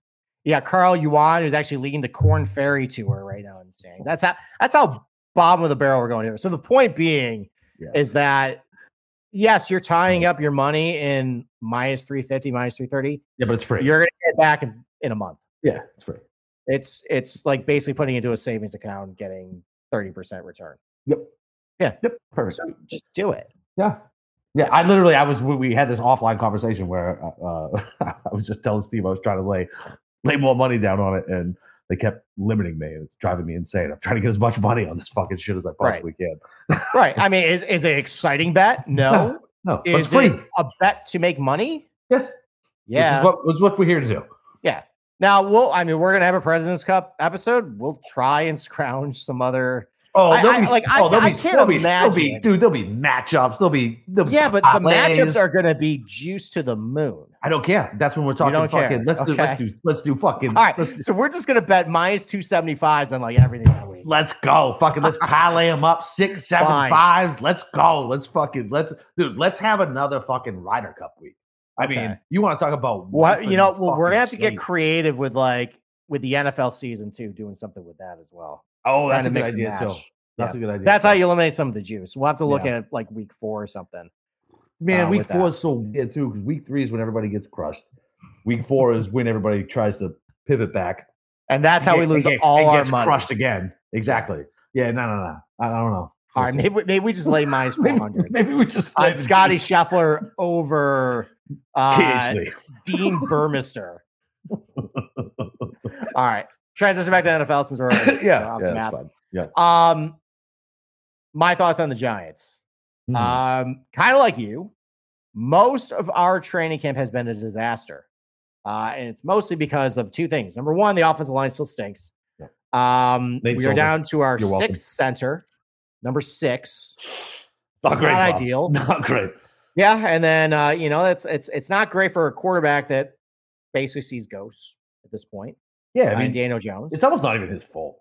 Yeah, Carl Yuan is actually leading the Korn Ferry Tour right now in the standings. That's how that's how bottom of the barrel we're going here. So the point being yeah. is that yes, you're tying up your money in minus 350, minus 330. Yeah, but it's free. You're gonna get back in, in a month. Yeah, it's free. It's it's like basically putting into a savings account and getting 30% return. Yep. Yeah. Yep. Perfect. So just do it. Yeah. Yeah, I literally, I was, we had this offline conversation where uh, I was just telling Steve I was trying to lay, lay more money down on it, and they kept limiting me. It's driving me insane. I'm trying to get as much money on this fucking shit as I possibly right. can. right. I mean, is is it exciting bet? No. No. no is. It a bet to make money? Yes. Yeah. Which is what, was what we're here to do. Yeah. Now we'll. I mean, we're gonna have a President's Cup episode. We'll try and scrounge some other Oh, I, I, be, like oh, I, I, be, can't there'll be, imagine. Be, dude, there'll be matchups. There'll be, there'll yeah, but the matchups are going to be juiced to the moon. I don't care. That's when we're talking don't fucking. Care. Let's okay. do, let's do, let's do fucking. All right, so we're just going to bet minus two seventy fives on like everything that week. Let's go, fucking. Let's parlay them up six, seven Fine. fives. Let's go. Let's fucking let's dude. Let's have another fucking Ryder Cup week. I okay. mean, you want to talk about what you know? Well, we're gonna have to get creative with like with the NFL season too, doing something with that as well. Oh, that's a good idea too. That's yeah. a good idea. That's how you eliminate some of the juice. We'll have to look yeah. at like week four or something. Man, uh, week four that. is so weird too because week three is when everybody gets crushed. Week four is when everybody tries to pivot back, and that's how we lose all our gets money. Crushed again. Exactly. Yeah. No. No. No. I, I don't know. All right, maybe, maybe we just lay minus four hundred. maybe we just on Scotty Scheffler over uh, Dean Burmester. All right, transition back to NFL since we're yeah, yeah, that's fine. Yeah. Um, my thoughts on the Giants. Mm-hmm. Um, kind of like you, most of our training camp has been a disaster. Uh, and it's mostly because of two things. Number one, the offensive line still stinks. Yeah. Um, we are down to our You're sixth welcome. center, number six. Not great. Not ideal. Not great. Yeah, and then uh, you know it's it's it's not great for a quarterback that basically sees ghosts at this point. Yeah, I mean Daniel Jones. It's almost not even his fault.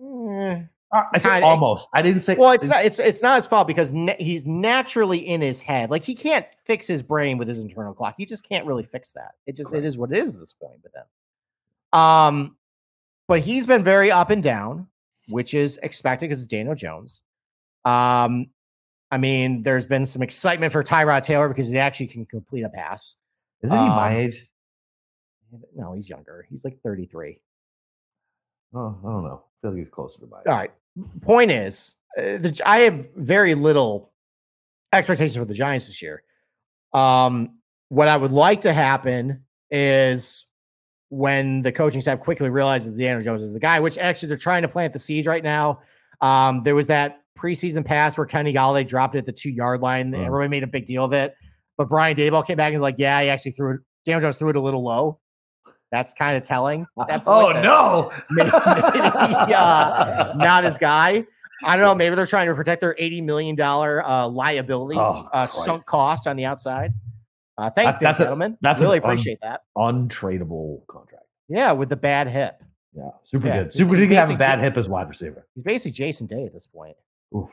Mm, uh, I said almost. I didn't say. Well, it's not. It's it's not his fault because na- he's naturally in his head. Like he can't fix his brain with his internal clock. He just can't really fix that. It just Correct. it is what it is at this point. But then, um, but he's been very up and down, which is expected because it's Daniel Jones. Um, I mean, there's been some excitement for Tyrod Taylor because he actually can complete a pass. Isn't um, he my age? No, he's younger. He's like 33. Oh, I don't know. I feel like he's closer to my. All right point is, uh, the, I have very little expectations for the Giants this year. Um, what I would like to happen is when the coaching staff quickly realizes Daniel Jones is the guy, which actually they're trying to plant the seeds right now. Um, there was that preseason pass where Kenny Golladay dropped it at the two yard line. Mm. Everyone made a big deal of it. But Brian Daboll came back and was like, yeah, he actually threw it. Daniel Jones threw it a little low. That's kind of telling. oh no, maybe, maybe uh, not his guy. I don't know. Maybe they're trying to protect their eighty million dollar uh, liability, oh, uh, sunk cost on the outside. Uh, thanks, that's, that's gentlemen. A, that's really appreciate un, that. Untradeable contract. Yeah, with the bad hip. Yeah, super yeah, good. Super good to have a bad hip as wide receiver. He's basically Jason Day at this point. Oof,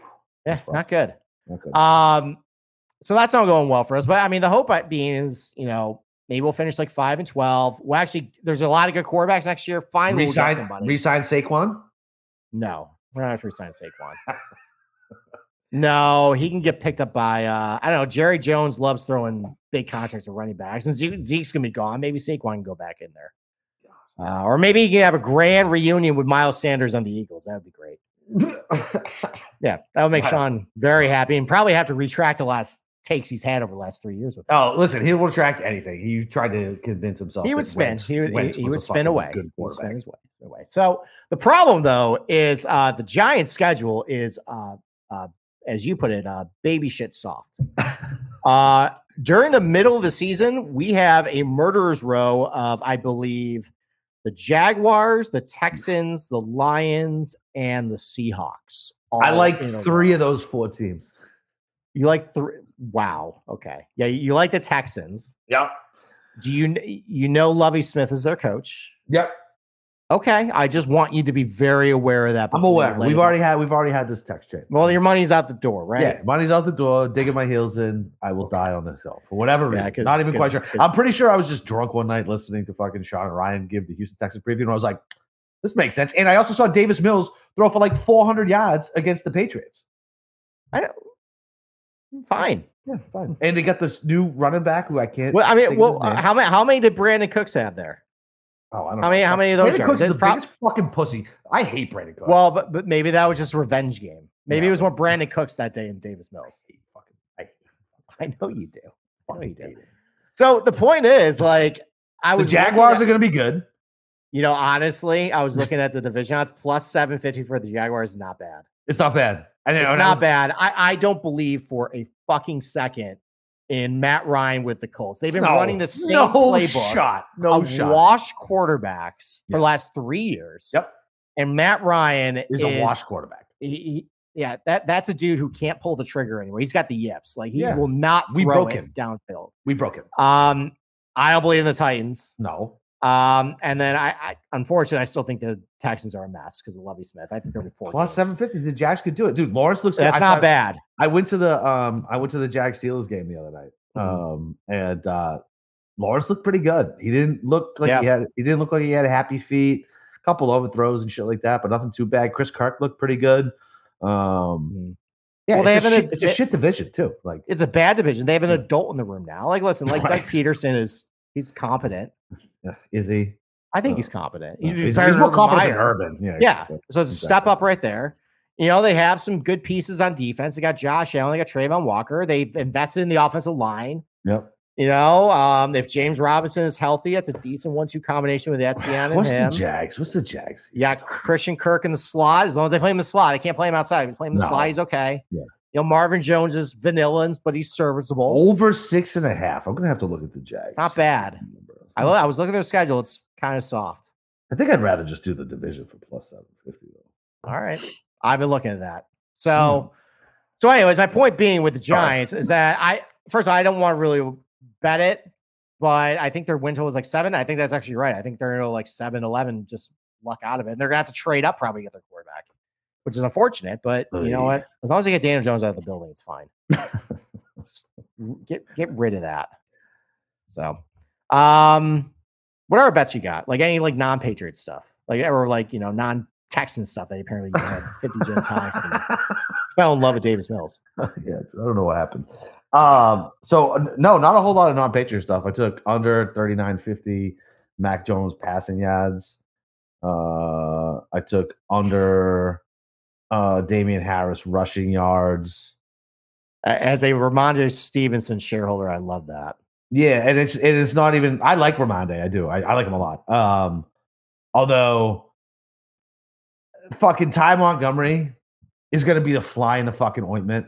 yeah, not good. not good. Um, so that's not going well for us. But I mean, the hope being is, you know, Maybe we'll finish like five and twelve. Well, actually, there's a lot of good quarterbacks next year. Finally, resign, we'll somebody. resign Saquon. No, we're not resign Saquon. no, he can get picked up by uh, I don't know. Jerry Jones loves throwing big contracts to running backs, and Zeke's gonna be gone. Maybe Saquon can go back in there, uh, or maybe he can have a grand reunion with Miles Sanders on the Eagles. That would be great. yeah, that would make Sean very happy, and probably have to retract the last takes he's had over the last three years with. Him. Oh, listen, he will attract anything. He tried to convince himself. He would spin. Wentz- he would, Wentz he, was would spin away. Good He would spin his way, away. So the problem though is uh, the Giants' schedule is, uh, uh, as you put it, uh, baby shit soft. uh, during the middle of the season, we have a murderer's row of, I believe, the Jaguars, the Texans, the Lions, and the Seahawks. I like three of those four teams. You like three? Wow. Okay. Yeah, you like the Texans. Yeah. Do you you know Lovie Smith is their coach? Yep. Okay, I just want you to be very aware of that. I'm aware. We've already had we've already had this text chain. Well, your money's out the door, right? Yeah, money's out the door, digging my heels in. I will die on this hill for whatever Yeah, reason. 'cause- Not even quite sure. I'm pretty sure I was just drunk one night listening to fucking Sean and Ryan give the Houston Texans preview, and I was like, "This makes sense." And I also saw Davis Mills throw for like 400 yards against the Patriots. I don't. Fine. Yeah, fine. And they got this new running back who I can't. Well, I mean, well, uh, how many how many did Brandin Cooks have there? oh, I don't how many- how many of those Brandin? Cooks is the prob- biggest fucking pussy. I hate Brandin Cooks. Well, but but maybe that was just a revenge game. Maybe Yeah. it was more Brandin Cooks that day in Davis Mills. I fucking. I I know you do. I know you do. So the point is, like, I was looking Jaguars at- are going to be good. You know, honestly, I was looking at the division odds plus seven fifty for the Jaguars. Not bad. It's not bad. I know. It's and I not was- bad. I, I don't believe for a fucking second in Matt Ryan with the Colts. They've been No, running the same no playbook shot. No of shot. wash quarterbacks Yeah. for the last three years. Yep. And Matt Ryan He's is a wash quarterback. he- he- yeah, that that's a dude who can't pull the trigger anymore. He's got the yips. Like he Yeah. will not We broke him. downfield. We broke him. Um, I don't believe in the Titans. No. Um, and then I, I unfortunately I still think the Texans are a mess because of Lovie Smith. I think they're four seven fifty. The Jags could do it, dude. Lawrence looks. That's I not thought- bad. I went to the um. I went to the Jag Steelers game the other night. Mhm. Um, and uh, Lawrence looked pretty good. He didn't look like he had. He didn't look like he had happy feet. A couple overthrows and shit like that, but nothing too bad. Chris Kirk looked pretty good. Um, Mhm. yeah, Well, they it's, a have an- shit, it's a shit division too. Like, It's a bad division. They have an adult in the room now. Like, listen, like Right. Doug Pederson is he's competent. Is he? I think Uh, he's competent. He's, He's, he's, more competent than Urban. Yeah, Yeah. So it's a step up right there. You know, they have some good pieces on defense. They got Josh Allen, they got Travon Walker. They've invested in the offensive line. Yep. You know, um, if James Robinson is healthy, that's a decent one-two combination with Etienne and What's him. the Jags? What's the Jags? Yeah, Christian Kirk in the slot. As long as they play him in the slot, they can't play him outside. If you play him in the No. slot, he's okay. Yeah. You know, Marvin Jones is vanilla, but he's serviceable. Over six and a half. I'm gonna have to look at the Jags. It's not bad. I, I was looking at their schedule. It's kind of soft. I think I'd rather just do the division for plus seven fifty though. All right. I've been looking at that. So, hmm. so anyways, my point being with the Giants is that I first I don't want to really bet it, but I think their win total is like seven. I think that's actually right. I think they're gonna like seven, 11, just luck out of it. And they're gonna have to trade up probably to get their quarterback, which is unfortunate. But oh, you know what? As long as they get Daniel Jones out of the building, it's fine. Get get rid of that. So, um, what other bets you got? Like any like non-Patriot stuff, like or like you know non-Texan stuff that apparently you had fifty gin tonics and fell in love with Davis Mills. yeah, I don't know what happened. Um, so uh, no, not a whole lot of non-Patriot stuff. I took under 39.50 Mac Jones passing yards. Uh, I took under uh Damien Harris rushing yards. As a Rhamondre Stevenson shareholder, I love that. Yeah, and it's and it's not even. I like Ramonde. I do. I, I like him a lot. Um, although, fucking Ty Montgomery is going to be the fly in the fucking ointment.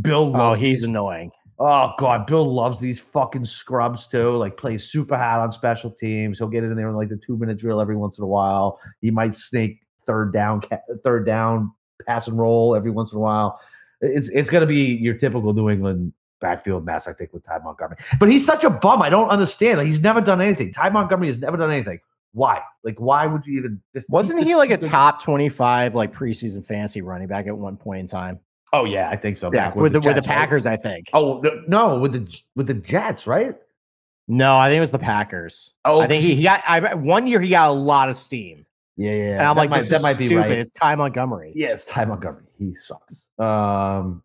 Bill Oh, he's these- annoying. Oh god, Bill loves these fucking scrubs too. Like plays super hot on special teams. He'll get in there in like the two minute drill every once in a while. He might snake third down, third down pass and roll every once in a while. It's it's gonna be your typical New England backfield mess, I think, with Ty Montgomery. But he's such a bum. I don't understand. Like he's never done anything. Ty Montgomery has never done anything. Why? Like why would you even? just- Wasn't just- he like a top twenty-five like preseason fantasy running back at one point in time? Oh yeah, I think so. Yeah, back with the, with the Jets, right? Packers, I think. Oh no, with the with the Jets, right? No, I think it was the Packers. Oh, I think he, he got I one year he got a lot of steam. Yeah, yeah. and I'm that like, might, this that might be stupid. right. It's Ty Montgomery. Yeah, it's Ty Montgomery. He sucks. Um,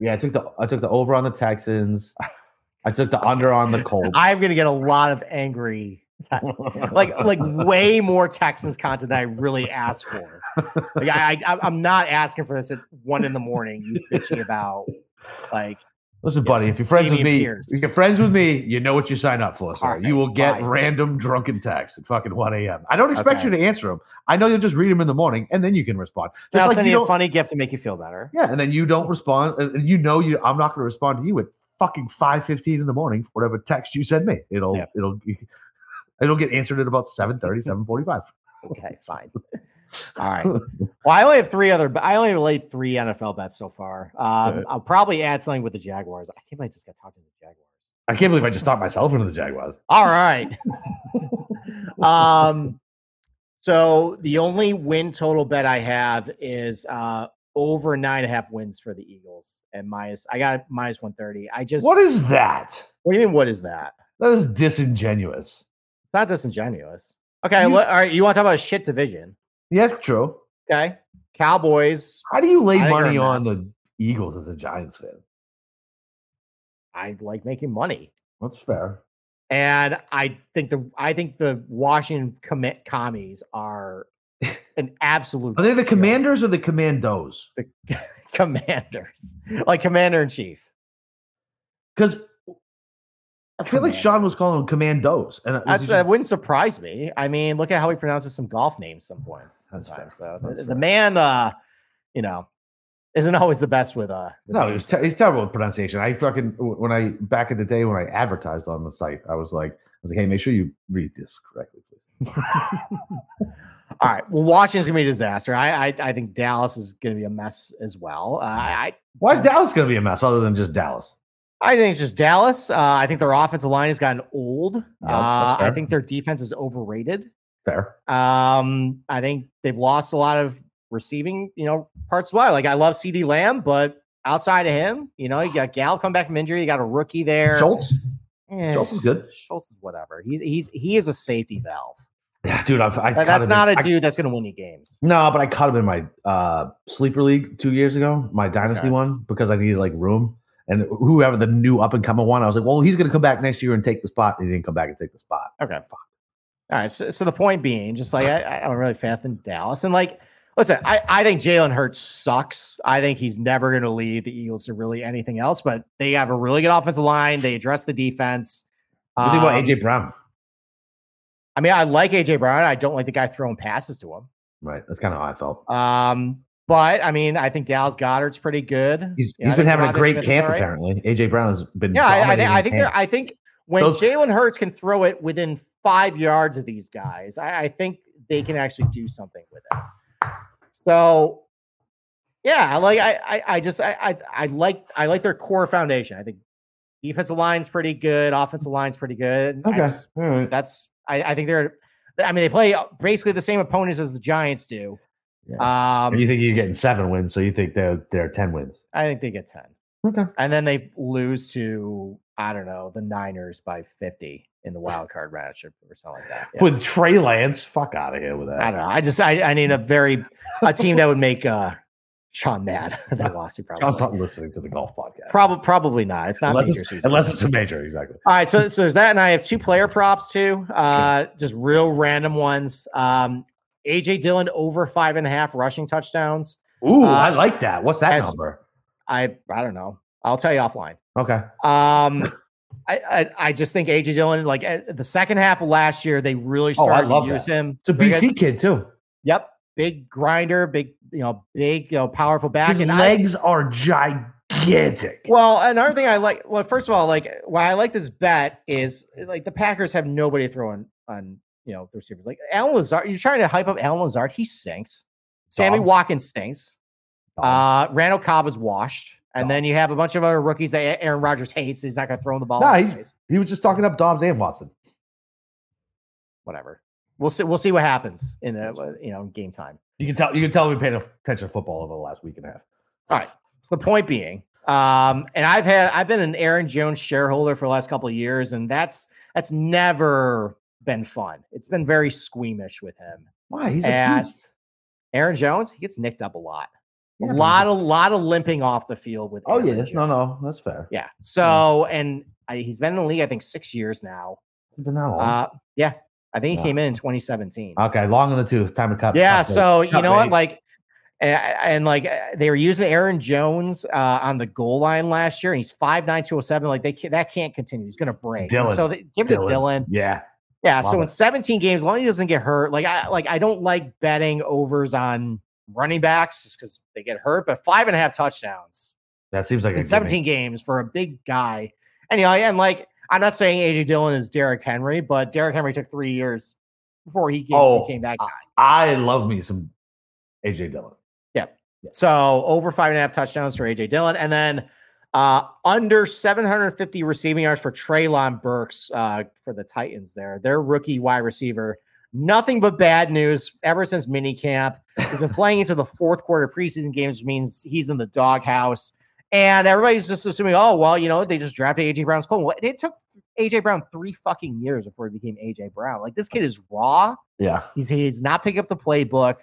yeah, I took the I took the over on the Texans. I took the under on the Colts. I'm gonna get a lot of angry, like like way more Texans content than I really asked for. Like I, I I'm not asking for this at one in the morning. You bitching about like Listen, buddy, if you're friends with me, Pierce. if you're friends with me, you know what you sign up for, sir. Right, you will get bye. random drunken texts at fucking 1 a.m. I don't expect Okay. you to answer them. I know you'll just read them in the morning and then you can respond. Just I'll like send you you a funny gift to make you feel better. Yeah, and then you don't respond. And and you know you I'm not going to respond to you at fucking 5:15 in the morning for whatever text you send me. It'll Yeah. it'll it'll get answered at about 7:30, 7:45. Okay, fine. All right. Well, I only have three other. I only laid three NFL bets so far. Um, Okay. I'll probably add something with the Jaguars. I can't believe I just got talking to the Jaguars. I can't believe I just talked myself into the Jaguars. All right. um, so the only win total bet I have is uh over nine and a half wins for the Eagles and minus. I got minus one thirty. I just. What is that? What do you mean? What is that? That is disingenuous. It's not disingenuous. Okay. You- all right. You want to talk about a shit division? Yeah, true. Okay. Cowboys. How do you lay money on the Eagles as a Giants fan? I like making money. That's fair. And I think the I think the Washington commit commies are an absolute. Are they the joke. commanders or the commandos? The commanders, like commander in chief? Because I feel like Sean was calling them commandos. And that just- wouldn't surprise me. I mean, look at how he pronounces some golf names some points. That's sometimes. fair. So That's the, the man, uh, you know, isn't always the best with uh. with no, names. he's, ter- he's terrible with pronunciation. I fucking when I back in the day when I advertised on the site, I was like, I was like, hey, make sure you read this correctly, please. All right. Well, Washington's gonna be a disaster. I I, I think Dallas is gonna be a mess as well. Uh, I Why is Dallas going to be a mess other than just Dallas? I think it's just Dallas. Uh, I think their offensive line has gotten old. uh, I think their defense is overrated. Fair. Um, I think they've lost a lot of receiving, you know, parts. Why? Like I love CeeDee Lamb, but outside of him, you know, you got Gal come back from injury. You got a rookie there. Schultz? Eh, Schultz is good. Schultz is whatever. He's he's he is a safety valve. Yeah, dude, I've, I that's not in, a I- dude that's gonna win you games. no, but I cut him in my uh, sleeper league two years ago, my dynasty Okay. one, because I needed like room. And whoever the new up and coming one, I was like, well, he's going to come back next year and take the spot. And he didn't come back and take the spot. Okay. All right. So, so the point being, just like I, I- I'm really faith in Dallas, and like, listen, I, I think Jalen Hurts sucks. I think he's never going to lead the Eagles to really anything else. But they have a really good offensive line. They address the defense. What do you think about Um, AJ Brown? I mean, I like AJ Brown. I don't like the guy throwing passes to him. Right. That's kind of how I felt. Um, but I mean, I think Dallas Goedert's pretty good. He's, he's been having a great camp, right. apparently. AJ Brown has been. Yeah, I, I think I think. I think when Those- Jalen Hurts can throw it within five yards of these guys, I, I think they can actually do something with it. So, yeah, I like I I, I just I, I I like I like their core foundation. I think defensive line's pretty good, offensive line's pretty good. I Okay. just- right. that's I, I think they're. I mean, they play basically the same opponents as the Giants do. Um, you think you're getting seven wins, so you think they're they're ten wins. I think they get ten. Okay. and then they lose to I don't know the Niners by fifty in the wild card match or, something like that. Yeah. With Trey Lance, fuck out of here with that. I don't know. I just I, I need a very a team that would make uh Sean mad. that lost he probably not listening to the golf podcast. probably probably not. It's not unless major it's, season. unless it's a major, exactly. All right, so so there's that, and I have two player props too. Uh, just real random ones. Um, AJ Dillon over five and a half rushing touchdowns. Ooh, Uh, I like that. What's that as- number? I I don't know. I'll tell you offline. Okay. Um, I, I I just think AJ Dillon, like at the second half of last year, they really Oh, I started love to use that. him. It's a. BC kid too. Yep, big grinder, big you know, big you know, powerful back. His and I- legs are gigantic. well, another thing I like. Well, first of all, like why I like this bet is like the Packers have nobody throwing on you know the receivers. Like Allen Lazard, you're trying to hype up Allen Lazard. He stinks. Sammy Watkins stinks. Uh, Randall Cobb is washed. And then you have a bunch of other rookies that Aaron Rodgers hates. He's not going to throw him the ball. Nah, anyways. he was just talking up Doubs and Watson. whatever. We'll see. We'll see what happens in the you know game time. You can tell. You can tell we paid attention to football over the last week and a half. All right. So the point being, um, and I've had I've been an Aaron Jones shareholder for the last couple of years, and that's that's never been fun. It's been very squeamish with him. Why? He's And- a beast. Aaron Jones, he gets nicked up a lot. Yeah, a lot a lot of limping off the field with. Oh Aaron yes, no, Jones. no, that's fair. Yeah. So and I, he's been in the league, I think, six years now. It's been that long. Uh, yeah, I think he came in in 2017. okay, long in the tooth. Time to cut. Yeah. cut So you cut know what? Like, And, and like uh, they were using Aaron Jones uh, on the goal line last year, and he's five nine two oh seven. Like they can't, that can't continue. He's going to break. Dillon. So they, give it to Dillon. Dillon. Yeah. Yeah. Love so in 17 games, as long as he doesn't get hurt, like I like I don't like betting overs on running backs just because they get hurt. But five and a half touchdowns That seems like a in gimme. 17 games for a big guy. And you know, and like I'm not saying AJ Dillon is Derrick Henry, but Derrick Henry took three years before he came, Oh, became that guy. I love me some AJ Dillon. Yeah. So over five and a half touchdowns for AJ Dillon, and then uh, under 750 receiving yards for Treylon Burks uh, for the Titans. There, their rookie wide receiver. Nothing but bad news ever since minicamp. He's been playing into the fourth quarter preseason games, which means he's in the doghouse. And everybody's just assuming, oh well, you know, they just drafted AJ Brown's clone. What- It took AJ Brown three fucking years before he became AJ Brown. Like this kid is raw. Yeah. He's he's not picking up the playbook.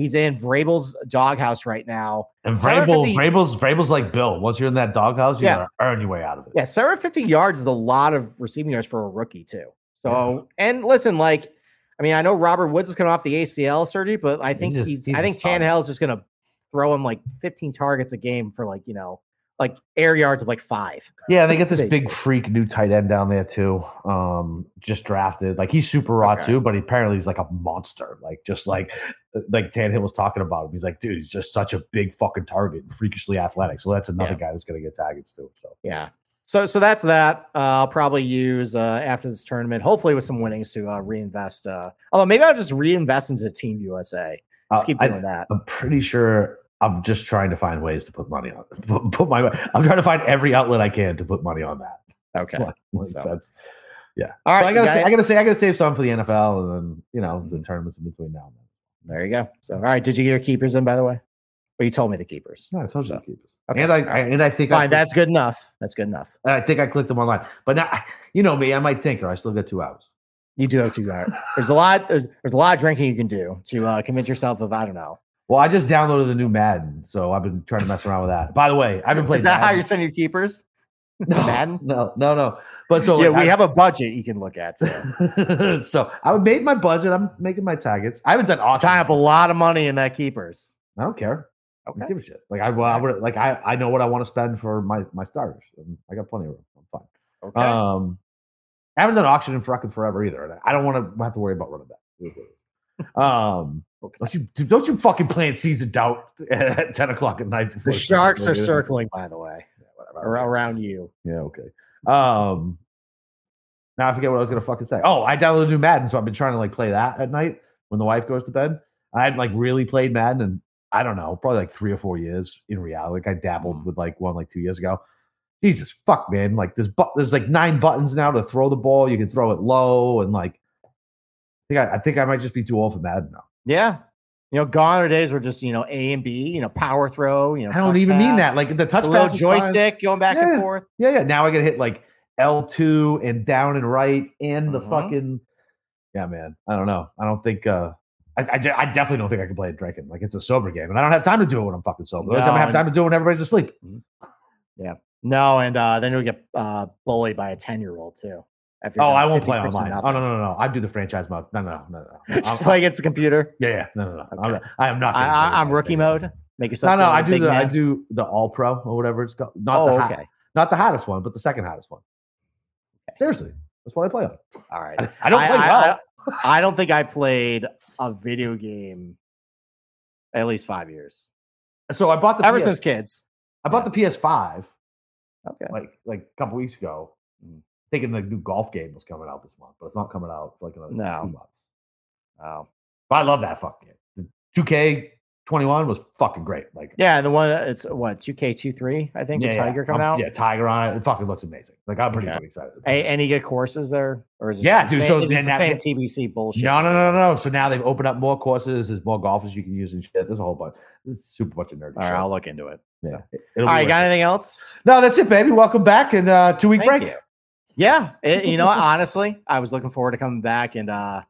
He's in Vrabel's doghouse right now. And Vrabel, fifty- Vrabel's, Vrabel's like Bill. Once you're in that doghouse, you Yeah. gotta earn your way out of it. Yeah, 750 yards is a lot of receiving yards for a rookie, too. So, and listen, like, I mean, I know Robert Woods is coming off the ACL surgery, but I think just- he's, he's I think stud. Tannehill's just going to throw him like 15 targets a game for like, you know, like air yards of like five. Yeah, they get this big freak new tight end down there too. Um, just drafted. Like he's super raw Okay. too, but he apparently he's like a monster. Like just like like Tannehill was talking about him. He's like, dude, he's just such a big fucking target, freakishly athletic. So that's another guy that's gonna get targets too. So Yeah. So, so that's that. Uh, I'll probably use uh, after this tournament, hopefully with some winnings to uh, reinvest. Uh, although maybe I'll just reinvest into Team USA. Just Uh, keep I- doing that. I'm pretty sure I'm just trying to find ways to put money on put, my I'm trying to find every outlet I can to put money on that. Okay. Like, So- that's All so. I gotta got say, it? I gotta say I gotta save some for the NFL and then you know the Mhm. tournaments in between now and then. There you go. So, all right. Did you get your keepers in, by the way? Well, you told me the keepers. No, I told you So, to keep it. okay. And I, I and I think I Fine. clicked- That's good enough. That's good enough. and I think I clicked them online. But now you know me, I might tinker. I still got two hours. You do have two hours. There's a lot. There's, there's a lot of drinking you can do to uh, convince yourself of I don't know. Well, I just downloaded the new Madden, so I've been trying to mess around with that. By the way, I've been playing. Is that how Madden. you're sending your keepers? no, Madden? No, no, no. But so yeah, like, we I- have a budget you can look at. So. so I made my budget. I'm making my targets. I haven't done auctions. Tying up a lot of money in that keepers. I don't care. I Okay. don't give a shit. Like I, well, I would like I, I know what I want to spend for my my starters. I got plenty of room. I'm fine. Okay. Um, I haven't done auction in fucking forever either. and I don't want to have to worry about running back. Um, Okay. don't you don't you fucking plant seeds of doubt at ten o'clock at night? the sharks are circling, by the way, ar- around you. Yeah, okay. Um, now I forget what I was gonna fucking say. Oh, I downloaded new Madden, so I've been trying to like play that at night when the wife goes to bed. I hadn't like really played Madden and I don't know, probably like three or four years in reality. Like I dabbled with like one like two years ago. Jesus fuck, man! Like there's but there's like nine buttons now to throw the ball. You can throw it low and like. I think I, I think I might just be too old for Madden now. Yeah. You know, gone are days where just you know A and B, you know, power throw. You know, I don't even mean that. Like the touch a little pass is fine. joystick going back Yeah. and forth. Yeah, yeah. Now I gotta hit like L two and down and right and the Mhm. fucking. Yeah, man. I don't know. I don't think. uh I, I, I definitely don't think I can play it drinking. Like it's a sober game, and I don't have time to do it when I'm fucking sober. The only time I have time to do it when everybody's asleep. Yeah. No, and uh, then you'll get uh, bullied by a ten year old too. After Oh, I won't play online. Oh no, no, no, no! I do the franchise mode. No, no, no, no. no. Just I'm- play against the computer. yeah, yeah. No, no, no. I'm not- I am not. I, I, I'm rookie thing. mode. Make yourself. No, no. I do the I do the All Pro or whatever it's called. Not Oh, the hot, okay. not the hottest one, but the second hottest one. Seriously, that's what I play on. All right. I, I don't play I, well. I, I don't think I played a video game at least five years. so I bought the Ever PS since kids. I bought the PS5 Okay. like like a couple weeks ago, mm. Thinking the new golf game was coming out this month, but it's not coming out for like another No. two months. Oh. But I love that fucking game. Twenty one was fucking great. Like Yeah, the one uh, it's what 2K23, I think, with Tiger coming I'm- out. Yeah, Tiger on it. It fucking looks amazing. Like I'm pretty Okay. fucking excited. A- any good courses there, or is it Yeah, dude, Same, so is the that- same TPC bullshit? No, no, no, no. So now they've opened up more courses. There's more golfers you can use and shit. There's a whole bunch. There's a super bunch of nerdy All right, shit. I'll look into it. Yeah. So. All right, got it. anything else? No, that's it, baby. Welcome back and uh two week break. you. Yeah, it- you know, honestly, I was looking forward to coming back, and uh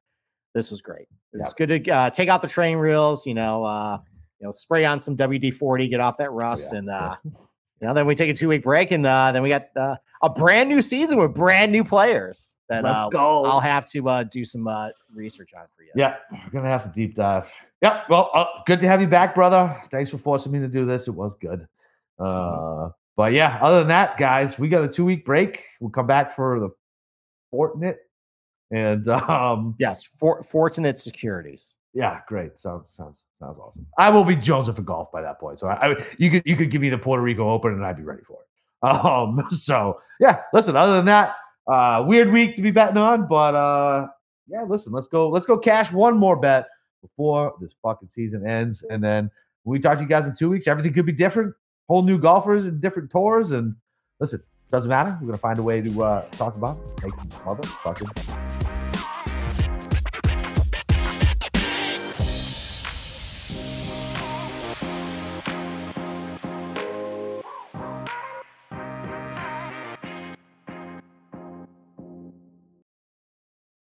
this was great. It was good to uh, take out the training reels. You know, uh, you know, spray on some WD forty, get off that rust, yeah, and uh, You know, then we take a two week break, and uh, then we got uh, a brand new season with brand new players. That Let's uh, go. I'll have to uh, do some uh, research on for you. Yeah, we're gonna have to deep dive. Yeah, well, uh, good to have you back, brother. Thanks for forcing me to do this. It was good. Uh, but yeah, other than that, guys, we got a two week break. We'll come back for the Fortnite, and um, Yes, for, Fortunate Securities. yeah, great. Sounds sounds sounds awesome. I will be jonesing for golf by that point. So I, I you could you could give me the Puerto Rico Open, and I'd be ready for it. Um, so yeah, listen. Other than that, uh, weird week to be betting on, but uh, yeah, listen. Let's go. Let's go cash one more bet before this fucking season ends, and then when we talk to you guys in two weeks, everything could be different. Whole new golfers and different tours, and listen, doesn't matter. We're gonna find a way to uh, talk about. Make some motherfucking